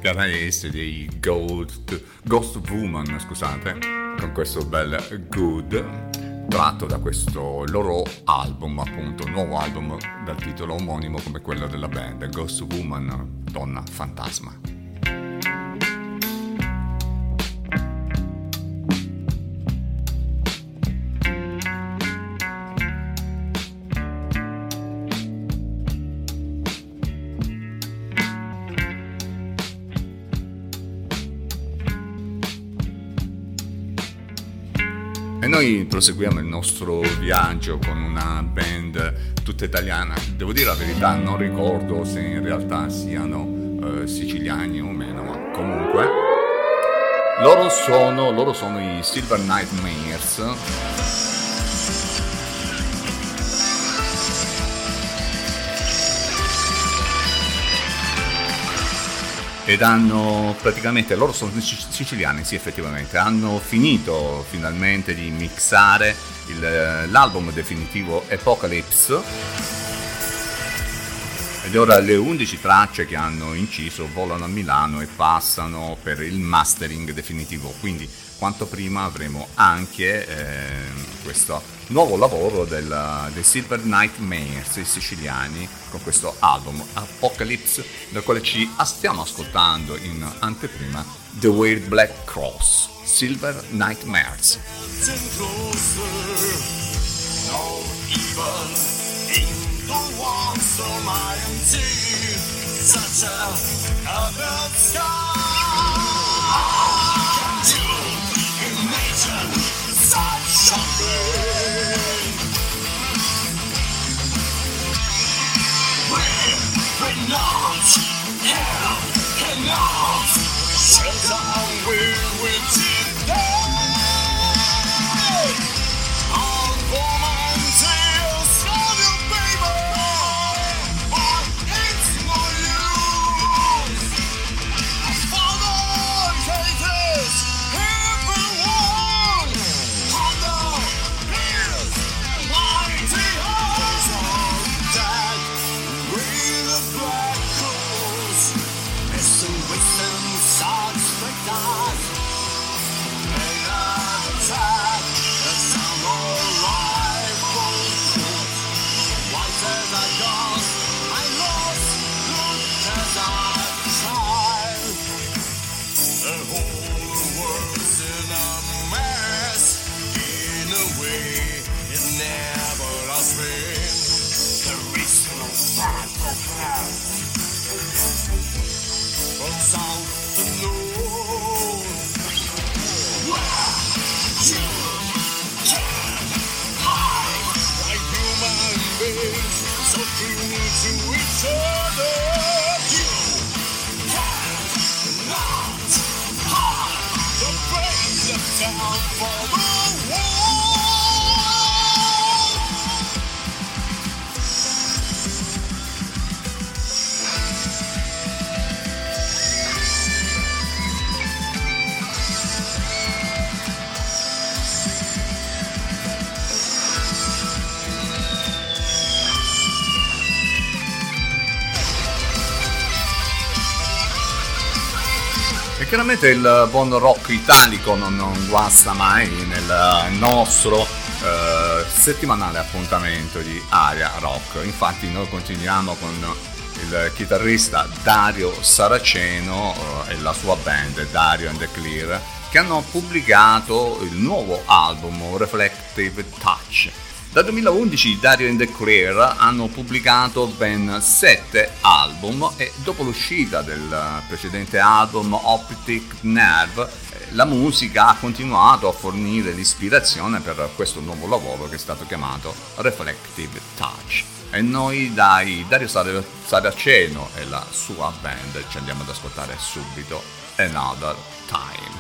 canadese dei Ghost, Ghost Woman, scusate, con questo bel Good, tratto da questo loro album, appunto, nuovo album dal titolo omonimo come quello della band, Ghost Woman, donna fantasma. Noi proseguiamo il nostro viaggio con una band tutta italiana. Devo dire la verità, non ricordo se in realtà siano eh, siciliani o meno, ma comunque. Loro sono, loro sono i Silver Nightmares. Ed hanno praticamente, loro sono sic- siciliani, sì effettivamente, hanno finito finalmente di mixare il- l'album definitivo Apocalypse. Ed ora le 11 tracce che hanno inciso volano a Milano e passano per il mastering definitivo, quindi quanto prima avremo anche eh, questo nuovo lavoro del, dei Silver Nightmares, i siciliani, con questo album Apocalypse, dal quale ci stiamo ascoltando in anteprima The Weird Black Cross, Silver Nightmares. getting closer. No We, we're not hell, cannot shelter we will E chiaramente il buon rock italico non, non guasta mai nel nostro eh, settimanale appuntamento di Aria Rock. Infatti noi continuiamo con il chitarrista Dario Saraceno eh, e la sua band Dario and the Clear che hanno pubblicato il nuovo album Reflective Touch. Dal 2011 Dario and the Clear hanno pubblicato ben 7 album e dopo l'uscita del precedente album Optic Nerve la musica ha continuato a fornire l'ispirazione per questo nuovo lavoro che è stato chiamato Reflective Touch. E noi dai Dario Sar- Saraceno e la sua band ci andiamo ad ascoltare subito Another Time.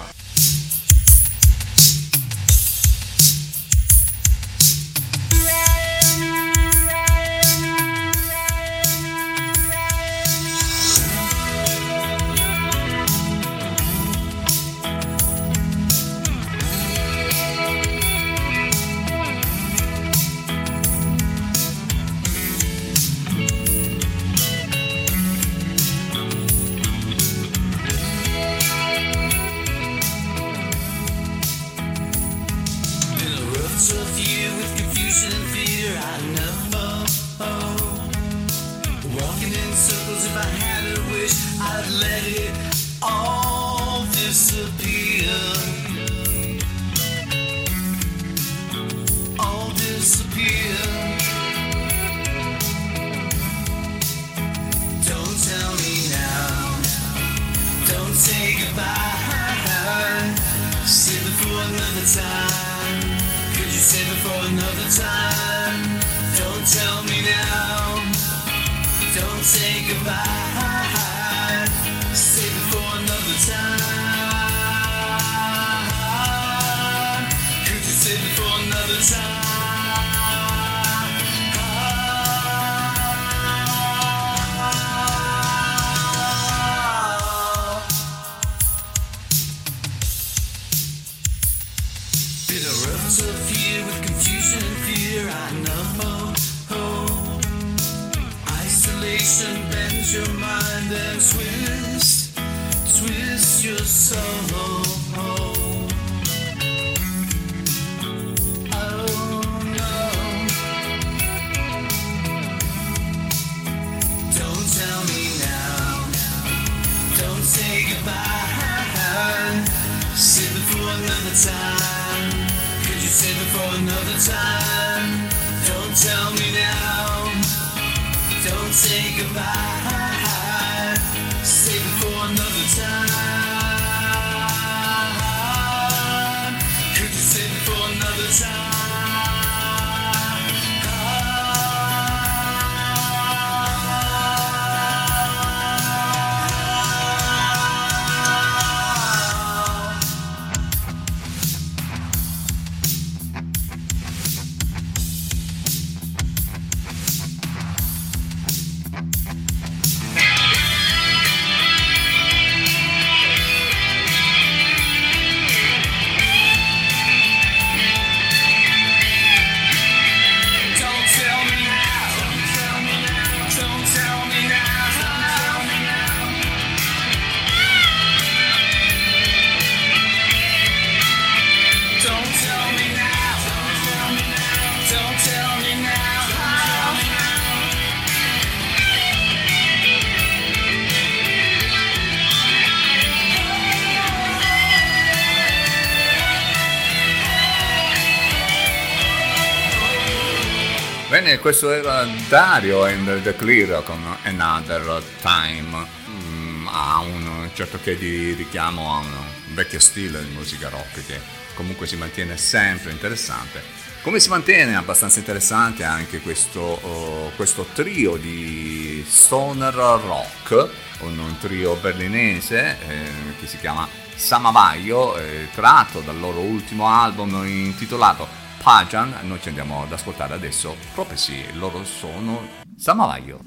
Questo era Dario and the Clear con Another Time. Mm, ha un certo che di richiamo a un vecchio stile di musica rock che comunque si mantiene sempre interessante. Come si mantiene abbastanza interessante anche questo, oh, questo trio di stoner rock, un, un trio berlinese eh, che si chiama Samavaio, eh, tratto dal loro ultimo album intitolato Pajan, noi ci andiamo ad ascoltare adesso proprio sì, loro sono Samavaio.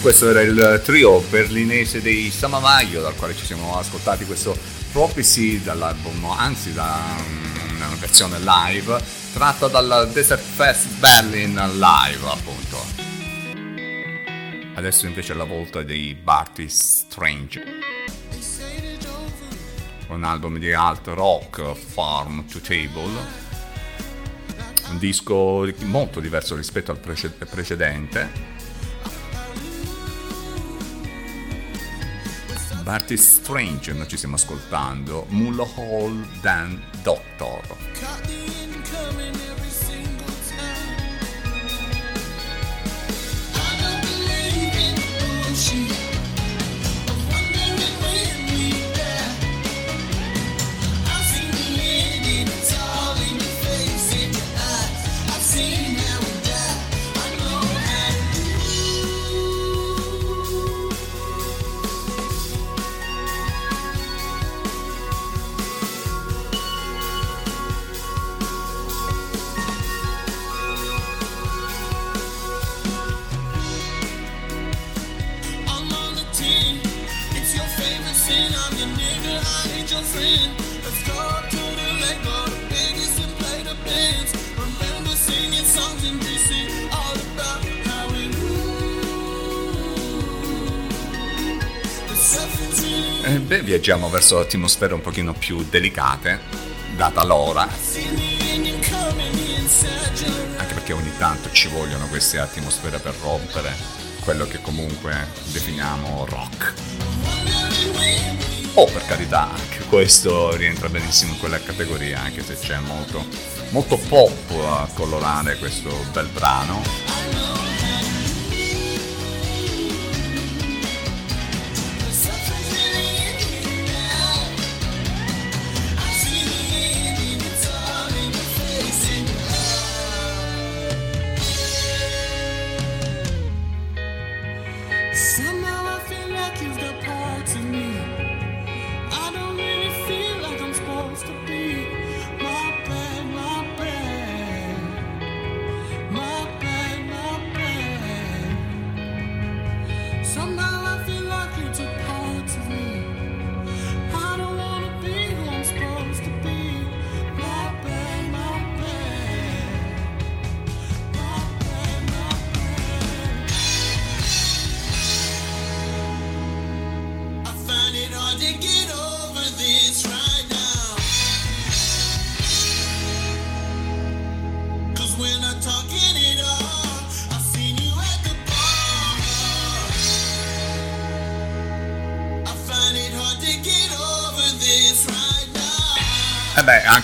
Questo era il trio berlinese dei Samamaio, dal quale ci siamo ascoltati questo Prophecy dall'album, anzi da una versione live, tratta dal Desert Fest Berlin live appunto. Adesso invece è la volta dei Barty Strange. Un album di alt rock, Farm to Table. Un disco molto diverso rispetto al prece- precedente. Barty Strange, noi ci stiamo ascoltando, Mullah Hall Dan Doctor. Eh, beh, viaggiamo verso atmosfere un pochino più delicate, data l'ora, anche perché ogni tanto ci vogliono queste atmosfere per rompere quello che comunque definiamo rock. Oh, per carità, anche questo rientra benissimo in quella categoria, anche se c'è molto, molto pop a colorare questo bel brano.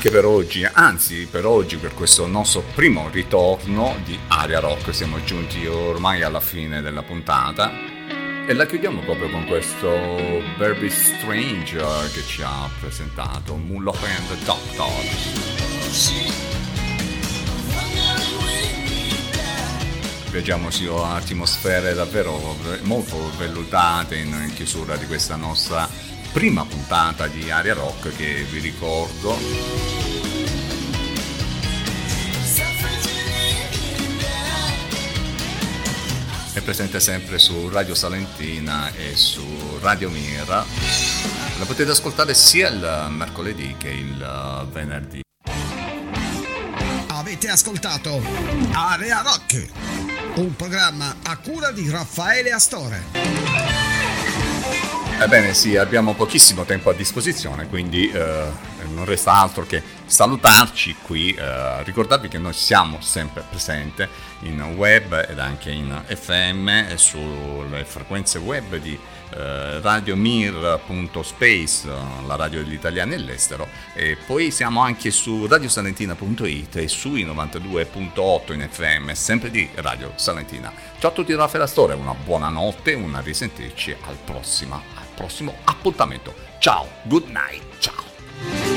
Anche per oggi, anzi per oggi, per questo nostro primo ritorno di Aria Rock, siamo giunti ormai alla fine della puntata e la chiudiamo proprio con questo Very Strange eh, che ci ha presentato Mullah and the Doctor. Viaggiamo su atmosfere davvero ve- molto vellutate in chiusura di questa nostra prima puntata di Aria Rock che vi ricordo è presente sempre su Radio Salentina e su Radio Mira. La potete ascoltare sia il mercoledì che il eh, venerdì. Avete ascoltato Area Rock, un programma a cura di Raffaele Astore. Ebbene sì, abbiamo pochissimo tempo a disposizione, quindi eh, non resta altro che salutarci qui, eh, ricordarvi che noi siamo sempre presenti in web ed anche in FM sulle frequenze web di eh, radiomir.space, la radio degli italiani all'estero, e poi siamo anche su radiosalentina.it e sui 92.8 in FM, sempre di Radio Salentina. Ciao a tutti da Raffaele Astore, una buona notte, una risentirci al prossimo, prossimo appuntamento. Ciao, good night, ciao.